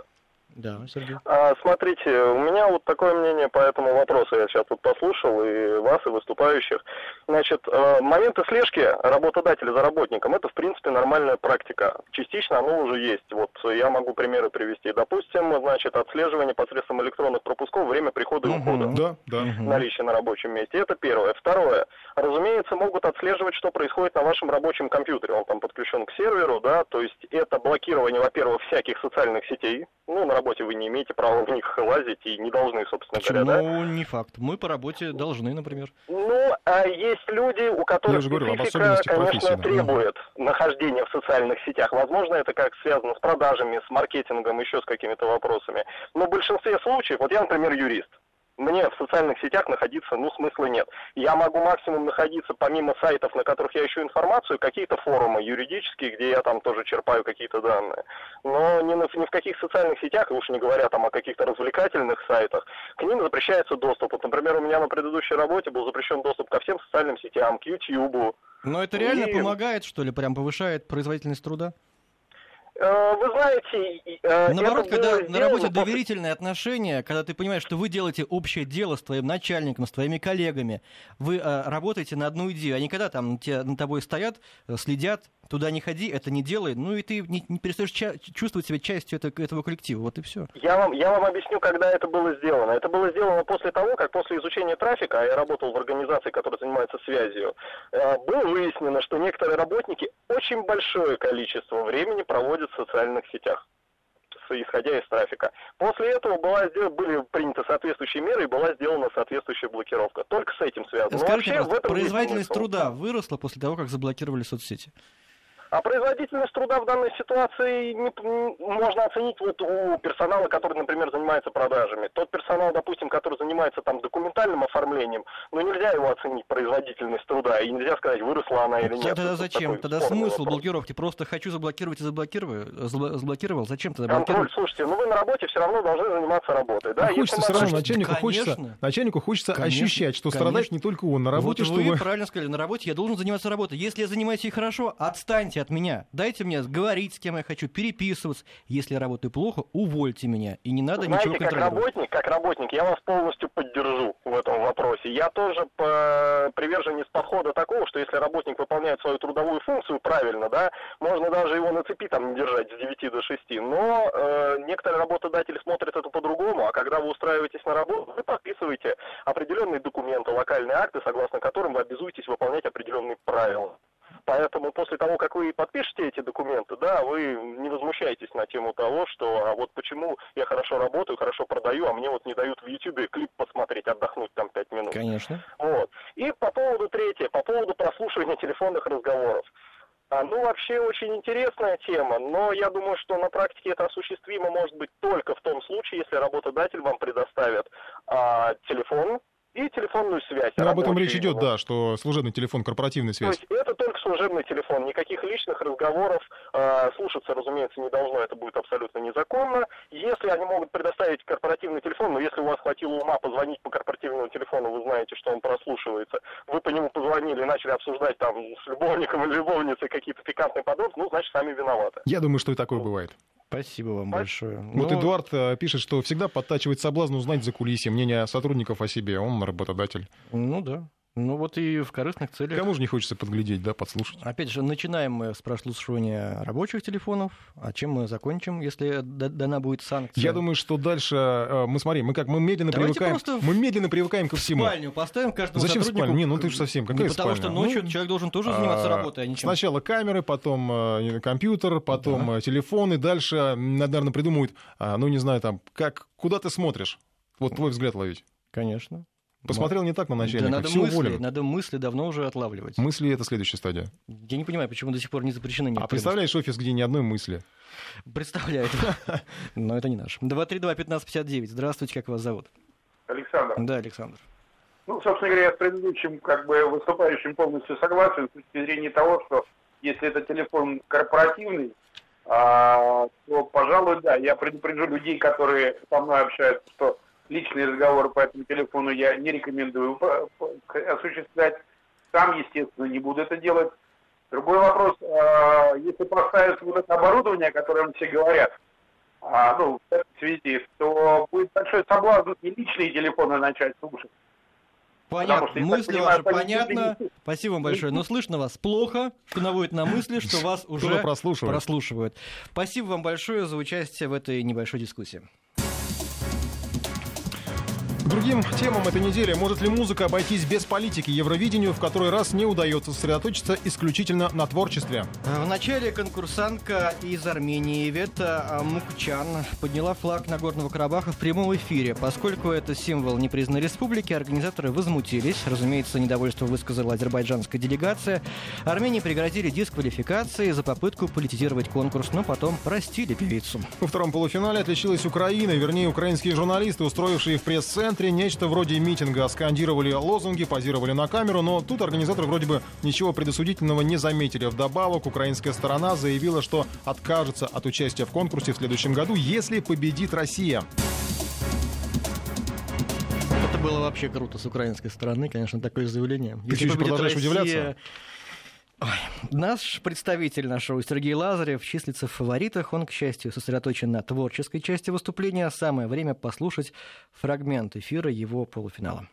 Да, Сергей. А, смотрите, у меня вот такое мнение по этому вопросу. Я сейчас тут послушал и вас, и выступающих. Значит, э, моменты слежки работодателя за работником, это, в принципе, нормальная практика. Частично оно уже есть. Вот я могу примеры привести. Допустим, значит, отслеживание посредством электронных пропусков время прихода и ухода. Да, да. Наличие на рабочем месте. Это первое. Второе. Разумеется, могут отслеживать, что происходит на вашем рабочем компьютере. Он там подключен к серверу, да, то есть это блокирование, во-первых, всяких социальных сетей. Ну, на работе вы не имеете права в них лазить и не должны, собственно Почему? говоря, да? не факт. Мы по работе должны, например. Ну, а есть люди, у которых специфика, конечно, да. требует нахождения в социальных сетях. Возможно, это как связано с продажами, с маркетингом, еще с какими-то вопросами. Но в большинстве случаев, вот я, например, юрист, мне в социальных сетях находиться, ну, смысла нет. Я могу максимум находиться, помимо сайтов, на которых я ищу информацию, какие-то форумы юридические, где я там тоже черпаю какие-то данные. Но ни, на, ни в каких социальных сетях, уж не говоря там о каких-то развлекательных сайтах, к ним запрещается доступ. Вот, например, у меня на предыдущей работе был запрещен доступ ко всем социальным сетям, к YouTube. Но это реально и... помогает, что ли, прям повышает производительность труда? Э, вы знаете, э, наоборот, когда на работе доверительные отношения, когда ты понимаешь, что вы делаете общее дело с твоим начальником, с твоими коллегами, вы э, работаете на одну идею, они когда там те, над тобой стоят, следят, туда не ходи, это не делай, ну и ты не, не перестаешь ча- чувствовать себя частью этого, этого коллектива, вот и все. Я вам, я вам объясню, когда это было сделано. Это было сделано после того, как после изучения трафика, а я работал в организации, которая занимается связью, было выяснено, что некоторые работники очень большое количество времени проводят в социальных сетях исходя из трафика. После этого была, были приняты соответствующие меры и была сделана соответствующая блокировка. Только с этим связано. Скажите, вообще, в этом производительность труда выросла после того, как заблокировали соцсети? А производительность труда в данной ситуации не, можно оценить вот у персонала, который, например, занимается продажами. Тот персонал, допустим, который занимается там документальным оформлением, ну нельзя его оценить производительность труда, и нельзя сказать, выросла она или нет. Тогда зачем? Тогда смысл вопрос. блокировки? Просто хочу заблокировать и заблокирую, заблокировал. Зачем тогда блокировать? Контроль, слушайте, ну вы на работе все равно должны заниматься работой. Да? А хочется все равно, начальнику хочется, начальнику хочется конечно, ощущать, что конечно. страдает не только он на работе. Вот чтобы... вы правильно сказали, на работе я должен заниматься работой. Если я занимаюсь ей хорошо, отстаньте отстаньте от меня. Дайте мне говорить, с кем я хочу, переписываться. Если я работаю плохо, увольте меня. И не надо Знаете, ничего контролировать. как работник, как работник, я вас полностью поддержу в этом вопросе. Я тоже по... приверженец подхода такого, что если работник выполняет свою трудовую функцию правильно, да, можно даже его на цепи там держать с 9 до 6. Но э, некоторые работодатели смотрят это по-другому, а когда вы устраиваетесь на работу, вы подписываете определенные документы, локальные акты, согласно которым вы обязуетесь выполнять определенные правила. Поэтому после того, как вы подпишете эти документы, да, вы не возмущаетесь на тему того, что а вот почему я хорошо работаю, хорошо продаю, а мне вот не дают в YouTube клип посмотреть, отдохнуть там пять минут. Конечно. Вот. И по поводу третье, по поводу прослушивания телефонных разговоров. А, ну, вообще очень интересная тема, но я думаю, что на практике это осуществимо может быть только в том случае, если работодатель вам предоставит а, телефон, и телефонную связь. Ну, об этом речь идет, да, что служебный телефон, корпоративная связь. То есть это только служебный телефон, никаких личных разговоров э, слушаться, разумеется, не должно, это будет абсолютно незаконно. Если они могут предоставить корпоративный телефон, но если у вас хватило ума позвонить по корпоративному телефону, вы знаете, что он прослушивается, вы по нему позвонили и начали обсуждать там с любовником или любовницей какие-то пикантные подробности, ну, значит, сами виноваты. Я думаю, что и такое бывает. Спасибо вам большое. Вот Но... Эдуард э, пишет, что всегда подтачивает соблазн узнать за кулисье мнение сотрудников о себе. Он работодатель. Ну да. Ну вот и в корыстных целях. Кому же не хочется подглядеть, да, подслушать? Опять же, начинаем мы с прослушивания рабочих телефонов, а чем мы закончим, если дана будет санкция? Я думаю, что дальше э, мы смотри, мы как мы медленно Давайте привыкаем, мы медленно привыкаем ко всему. Спальню поставим каждому Зачем сотруднику. спальню? Не, ну ты же совсем какая Не потому спальня? что ночью ну, человек должен тоже заниматься а, работой, а не чем. Сначала камеры, потом э, компьютер, потом Да. э, телефон, и дальше, наверное, придумают, а, ну не знаю, там, как, куда ты смотришь? Вот твой взгляд ловить. Конечно. Посмотрел не так на Да начальника, надо все мысли, уволен. надо мысли давно уже отлавливать. Мысли — это следующая стадия. Я не понимаю, почему до сих пор не запрещены А представляешь офис, где ни одной мысли? мысли. Представляю. Но это не наш. 232-1559. Здравствуйте, как вас зовут? Александр. Да, Александр. Ну, собственно говоря, я с предыдущим как бы выступающим полностью согласен с точки зрения того, что если это телефон корпоративный, а, то, пожалуй, да, я предупрежу людей, которые со мной общаются, что личные разговоры по этому телефону я не рекомендую осуществлять. Сам, естественно, не буду это делать. Другой вопрос, а, если поставить вот это оборудование, о котором все говорят, а, ну, в этой связи, то будет большой соблазн и личные телефоны начать слушать. Понятно, Потому что, мысли понимаю, ваши понятно. Спасибо вам большое. Но слышно вас плохо, что наводит на мысли, что вас уже Кто-то прослушивает. прослушивают. Спасибо вам большое за участие в этой небольшой дискуссии. Другим темам этой недели. Может ли музыка обойтись без политики? Евровидению в который раз не удается сосредоточиться исключительно на творчестве. В начале конкурсантка из Армении Вета Мукчан подняла флаг Нагорного Карабаха в прямом эфире. Поскольку это символ непризнанной республики, организаторы возмутились. Разумеется, недовольство высказала азербайджанская делегация. Армении пригрозили дисквалификацией за попытку политизировать конкурс, но потом простили певицу. Во втором полуфинале отличилась Украина, вернее, украинские журналисты, устроившие в пресс-центре нечто вроде митинга. Скандировали лозунги, позировали на камеру, но тут организаторы вроде бы ничего предосудительного не заметили. Вдобавок, украинская сторона заявила, что откажется от участия в конкурсе в следующем году, если победит Россия. Это было вообще круто с украинской стороны, конечно, такое заявление. Ты еще продолжаешь удивляться? Ой, Наш представитель нашего Сергей Лазарев числится в фаворитах. Он, к счастью, сосредоточен на творческой части выступления. Самое время послушать фрагмент эфира его полуфинала.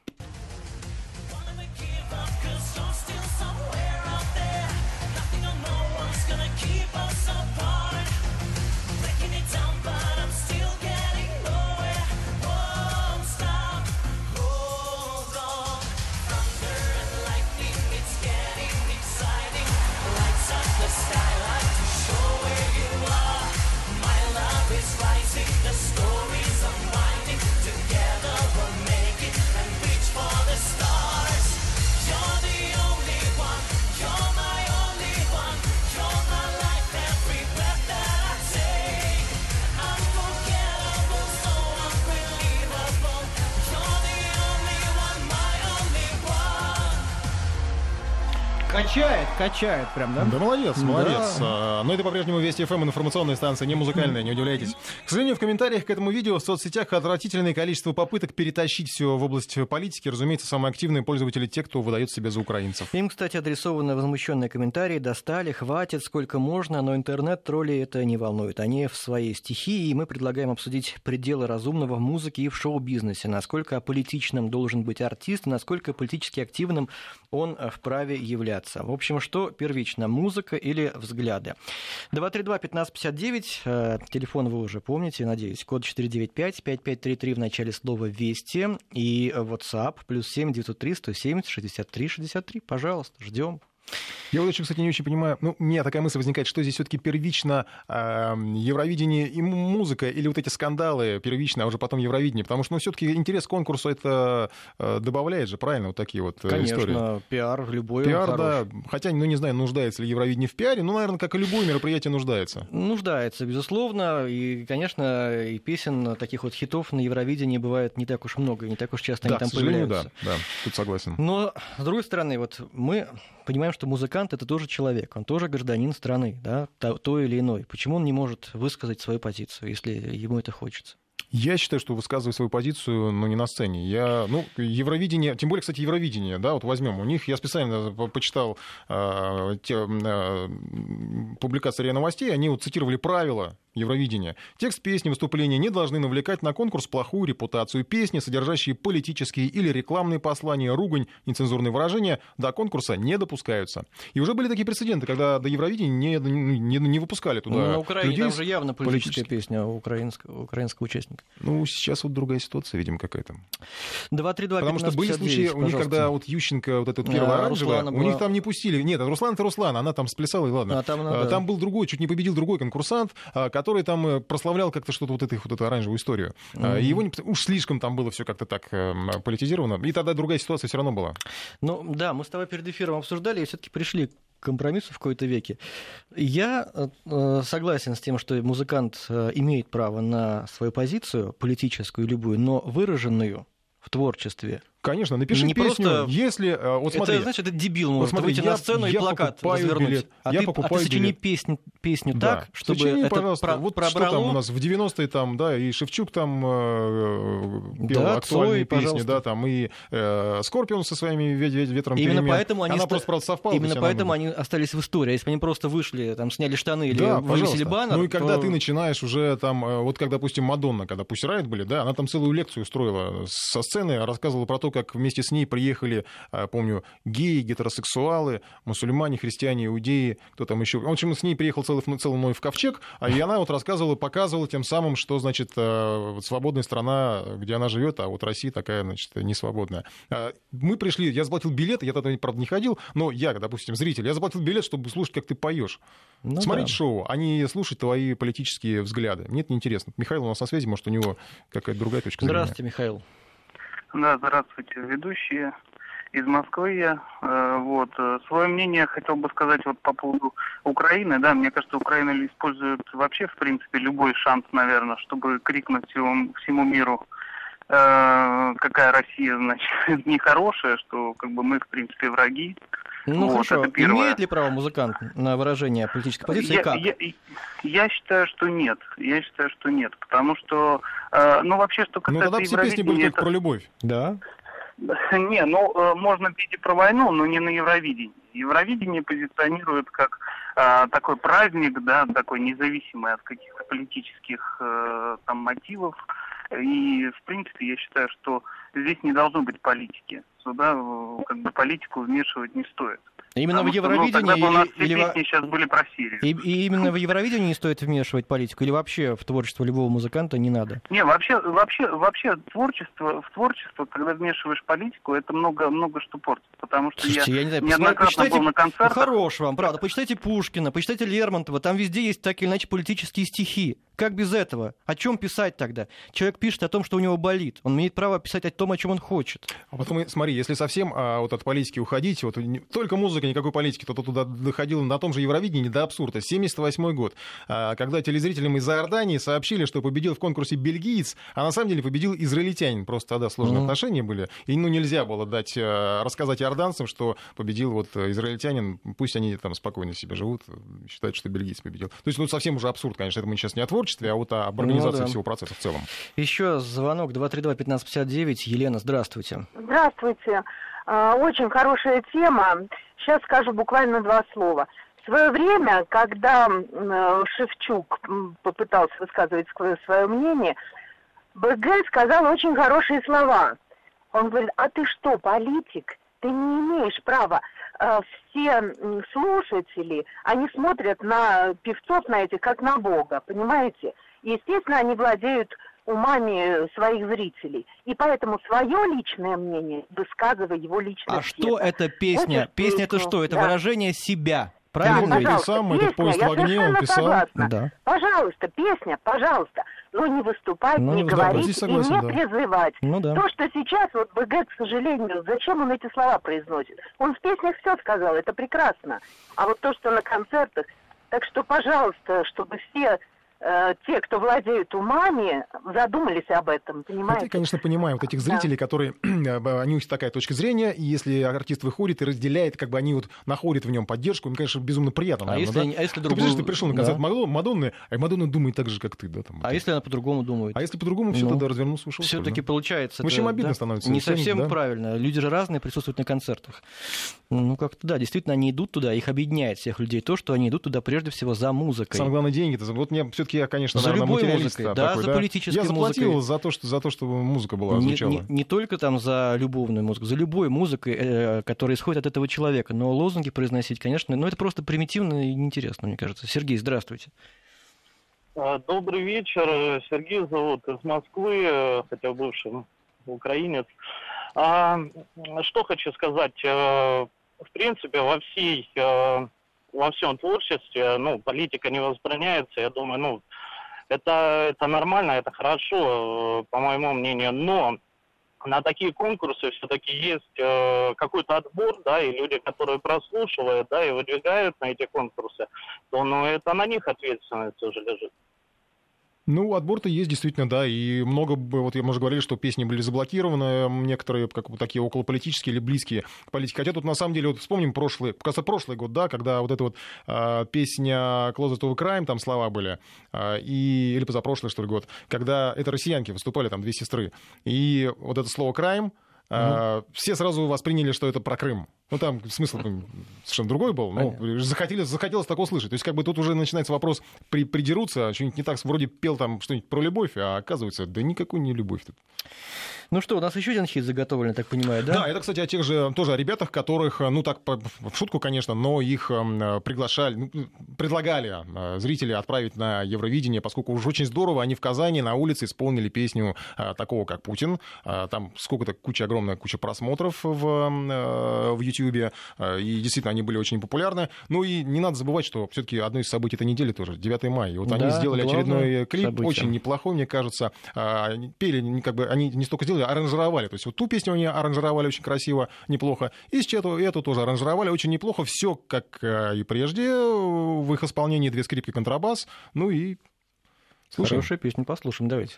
Качает, качает прям, да? Да молодец, Да. молодец. А, Но это по-прежнему Вести ФМ, информационная станция, не музыкальная, не удивляйтесь. К сожалению, в комментариях к этому видео в соцсетях отвратительное количество попыток перетащить все в область политики. Разумеется, самые активные пользователи те, кто выдает себя за украинцев. Им, кстати, адресованы возмущенные комментарии. Достали, хватит, сколько можно, но интернет-тролли это не волнует. Они в своей стихии, и мы предлагаем обсудить пределы разумного в музыке и в шоу-бизнесе. Насколько аполитичным должен быть артист, насколько политически активным он э, вправе являться. В общем, что первично, музыка или взгляды? 232-1559, э, телефон вы уже помните, надеюсь, код 495-5533 в начале слова «Вести» и WhatsApp плюс 7 903 170 63 63. Пожалуйста, ждем. Я вот еще, кстати, не очень понимаю, ну, у меня такая мысль возникает, что здесь все-таки первично э, Евровидение и музыка, или вот эти скандалы первично, а уже потом Евровидение, потому что, ну, все-таки интерес к конкурсу это э, добавляет же, правильно, вот такие вот э, Конечно, истории. пиар любой Пиар, да, хотя, ну, не знаю, нуждается ли Евровидение в пиаре, ну, наверное, как и любое мероприятие нуждается. Нуждается, безусловно. И, конечно, и песен, таких вот хитов на Евровидении бывает не так уж много, не так уж часто да, они там появляются. да, да, тут согласен. Но, с другой стороны, вот мы понимаем, что музыкант это тоже человек, он тоже гражданин страны, да, то, или иной. Почему он не может высказать свою позицию, если ему это хочется? Я считаю, что высказываю свою позицию, но не на сцене. Я, ну, Евровидение, тем более, кстати, Евровидение, да, вот возьмем. У них, я специально почитал э, те, э, публикации РИА Новостей, они вот цитировали правила Евровидения. Текст песни, выступления не должны навлекать на конкурс плохую репутацию. Песни, содержащие политические или рекламные послания, ругань, нецензурные выражения, до конкурса не допускаются. И уже были такие прецеденты, когда до Евровидения не, не, не выпускали туда ну, На Украине людей там же явно политическая песня украинского, украинского участника. Ну, сейчас вот другая ситуация, видимо, какая-то. 232 Потому что были случаи, у них, когда вот Ющенко, вот этот первый а, оранжевый, у была... них там не пустили. Нет, Руслан это Руслан, она там сплясала, и ладно. А там, ну, да. там был другой, чуть не победил другой конкурсант, который там э, прославлял как-то что-то вот, эту, вот эту оранжевую историю. Mm-hmm. Его не, уж слишком там было все как-то так эм, политизировано. И тогда другая ситуация все равно была. Ну да, мы с тобой перед эфиром обсуждали и все-таки пришли компромиссу в какой-то веке. Я э, согласен с тем, что музыкант э, имеет право на свою позицию, политическую любую, но выраженную в творчестве Конечно, напиши не песню, просто... если... Э, вот смотри, это, знаешь, это дебил может вот смотри, выйти я, на сцену я и плакат развернуть. Билет, а, я ты, покупаю а ты сочини билет. песню, песню да. так, чтобы сочини, это пожалуйста. про- вот пробрало... что там у нас в 90-е там, да, и Шевчук там э, пел да, актуальные Цой, песни, пожалуйста. да, там и э, Скорпион со своими ветром Именно перемен. поэтому они... Она ста... просто, правда, совпала. Именно поэтому они остались в истории. А если бы они просто вышли, там, сняли штаны или да, вывесили баннер, Ну и когда то... ты начинаешь уже там, э, вот как, допустим, Мадонна, когда пусть Райт были, да, она там целую лекцию устроила со сцены, рассказывала про то, как вместе с ней приехали а, помню, геи, гетеросексуалы, мусульмане, христиане, иудеи, кто там еще. В общем, с ней приехал целый, целый мой в ковчег, а и она вот рассказывала, показывала тем самым, что, значит, э, свободная страна, где она живет, а вот Россия такая, значит, не свободная. А, мы пришли, я заплатил билет, я тогда, правда, не ходил, но я, допустим, зритель, я заплатил билет, чтобы слушать, как ты поешь. Ну, Смотреть да. шоу, а не слушать твои политические взгляды. Мне это неинтересно. Михаил у нас на связи, может, у него какая-то другая точка зрения. Здравствуйте, Михаил. Да, здравствуйте, ведущие из Москвы я. Э, вот. Свое мнение хотел бы сказать вот по поводу Украины. Да, мне кажется, Украина использует вообще, в принципе, любой шанс, наверное, чтобы крикнуть всему, всему миру, какая Россия, значит, нехорошая, что как бы мы, в принципе, враги. Ну вот, хорошо, имеет ли право музыкант на выражение политической позиции я, как? Я, я считаю, что нет. Я считаю, что нет. Потому что, э, ну вообще, что касается Ну тогда все песни были это... про любовь. Да. Не, ну, э, можно петь и про войну, но не на Евровидении. Евровидение позиционирует как э, такой праздник, да, такой независимый от каких-то политических э, там мотивов. И, в принципе, я считаю, что здесь не должно быть политики. Сюда как бы политику вмешивать не стоит. Именно Потому в Евровидении что, ну, тогда бы у нас или, все или... песни сейчас были про Сирию. И, и именно в Евровидении не стоит вмешивать политику, или вообще в творчество любого музыканта не надо? Не, вообще, вообще, вообще творчество, в творчество, когда вмешиваешь политику, это много, много что портит. Потому что Слушайте, я, я не знаю, неоднократно почитайте, был на концертах. Хорош вам, правда. Почитайте Пушкина, почитайте Лермонтова, там везде есть так или иначе политические стихи. Как без этого? О чем писать тогда? Человек пишет о том, что у него болит. Он имеет право писать о том, о чем он хочет. А потом, смотри, если совсем а, вот от политики уходить, вот не, только музыка, никакой политики, то, то туда доходило на том же Евровидении до абсурда. 78 год, а, когда телезрителям из Иордании сообщили, что победил в конкурсе бельгиец, а на самом деле победил израильтянин. Просто тогда сложные mm-hmm. отношения были. И ну, нельзя было дать, а, рассказать иорданцам, что победил вот израильтянин. Пусть они там спокойно себе живут, считают, что бельгиец победил. То есть, ну, совсем уже абсурд, конечно. Это мы сейчас не о творчестве, а вот об организации ну, да. всего процесса в целом. Еще звонок 232-1559. Елена, здравствуйте. Здравствуйте. А, очень хорошая тема. Сейчас скажу буквально два слова. В свое время, когда Шевчук попытался высказывать свое мнение, БГ сказал очень хорошие слова. Он говорит, а ты что, политик? Ты не имеешь права. А, все слушатели, они смотрят на певцов, на этих, как на Бога, понимаете? Естественно, они владеют умами своих зрителей. И поэтому свое личное мнение высказывай его лично. А что это песня? Вот песня это что? Это да. выражение себя. Правильно? Да, сам песня, этот поезд в огне он писал. Согласна. Да. Пожалуйста, песня, пожалуйста. Но не выступать, ну, не да, говорить согласен, и не да. призывать. Ну, да. То, что сейчас вот БГ, к сожалению, зачем он эти слова произносит? Он в песнях все сказал, это прекрасно. А вот то, что на концертах, так что, пожалуйста, чтобы все э, те, кто владеют умами, задумались об этом, понимаете? Я, конечно, понимаю вот этих зрителей, да. которые, они у них такая точка зрения, и если артист выходит и разделяет, как бы они вот находят в нем поддержку, им, конечно, безумно приятно, наверное, а если, да? а если ты другую... ты пришел на концерт да. Мадонны, а Мадонна думает так же, как ты, да? Там, а если она по-другому думает? А если по-другому, все, ну, тогда развернулся, ушел. Все-таки да? получается. В общем, обидно да? становится. Не совсем да? правильно. Люди же разные присутствуют на концертах. Ну, как-то, да, действительно, они идут туда, их объединяет всех людей то, что они идут туда прежде всего за музыкой. Самое главное, деньги. Вот мне все-таки я, конечно, за наверное, любой музыкой, да, такой, за да? политической Я заплатил музыкой. за то, что, за то, чтобы музыка была, звучала. Не, не, не только там за любовную музыку, за любой музыкой, э, которая исходит от этого человека. Но лозунги произносить, конечно, ну, это просто примитивно и неинтересно, мне кажется. Сергей, здравствуйте. А, добрый вечер. Сергей зовут из Москвы, э, хотя бывший украинец. А, что хочу сказать. Э, в принципе, во всей э, во всем творчестве, ну, политика не возбраняется, я думаю, ну, это, это нормально, это хорошо, по моему мнению, но на такие конкурсы все-таки есть э, какой-то отбор, да, и люди, которые прослушивают, да, и выдвигают на эти конкурсы, то, ну, это на них ответственность уже лежит. Ну, отбор-то есть, действительно, да, и много, вот мы уже говорили, что песни были заблокированы, некоторые как бы такие околополитические или близкие к политике. Хотя тут, на самом деле, вот вспомним прошлый, кажется, прошлый год, да, когда вот эта вот э, песня «Closet to Crime», там слова были, э, и, или позапрошлый, что ли, год, когда это россиянки выступали, там, две сестры, и вот это слово «crime», Uh-huh. Все сразу восприняли, что это про Крым. Ну, там смысл совершенно другой был, но захотели, захотелось так услышать. То есть, как бы тут уже начинается вопрос при, придерутся, что-нибудь не так, вроде пел там что-нибудь про любовь, а оказывается, да никакой не любовь тут. Ну что, у нас еще один хит заготовлен, так понимаю, да? Да, это, кстати, о тех же, тоже о ребятах, которых, ну так, в шутку, конечно, но их приглашали, ну, предлагали э, зрители отправить на Евровидение, поскольку уж очень здорово они в Казани на улице исполнили песню э, такого, как Путин. Э, там сколько-то, куча, огромная куча просмотров в, в YouTube, и действительно они были очень популярны. Ну и не надо забывать, что все-таки одно из событий этой недели тоже, 9 мая. И вот да, они сделали очередной клип, событие. очень неплохой, мне кажется. Пели, как бы, они не столько сделали, аранжировали. То есть вот ту песню они аранжировали очень красиво, неплохо. И эту, эту тоже аранжировали очень неплохо. Все как э, и прежде в их исполнении. Две скрипки, контрабас. Ну и слушаем. Хорошая песня, послушаем, давайте.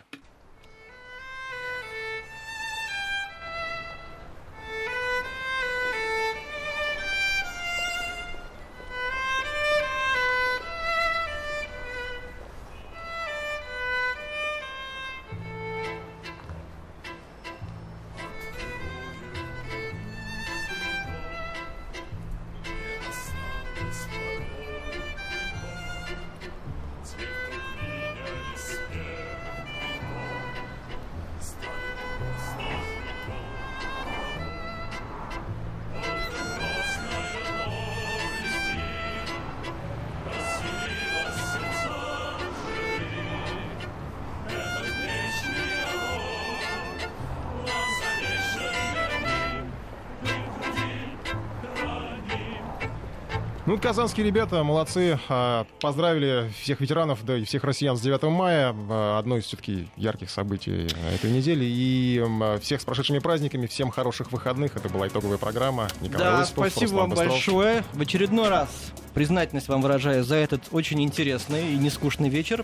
Казанские ребята молодцы. А, поздравили всех ветеранов, да и всех россиян с 9 мая. А, одно из все-таки ярких событий этой недели. И всех с прошедшими праздниками. Всем хороших выходных. Это была итоговая программа. Николай да, Осипов, спасибо Руслан вам Быстров. большое. В очередной раз признательность вам выражаю за этот очень интересный и нескучный вечер.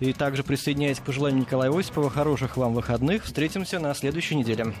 И также присоединяюсь к пожеланию Николая Осипова. Хороших вам выходных. Встретимся на следующей неделе.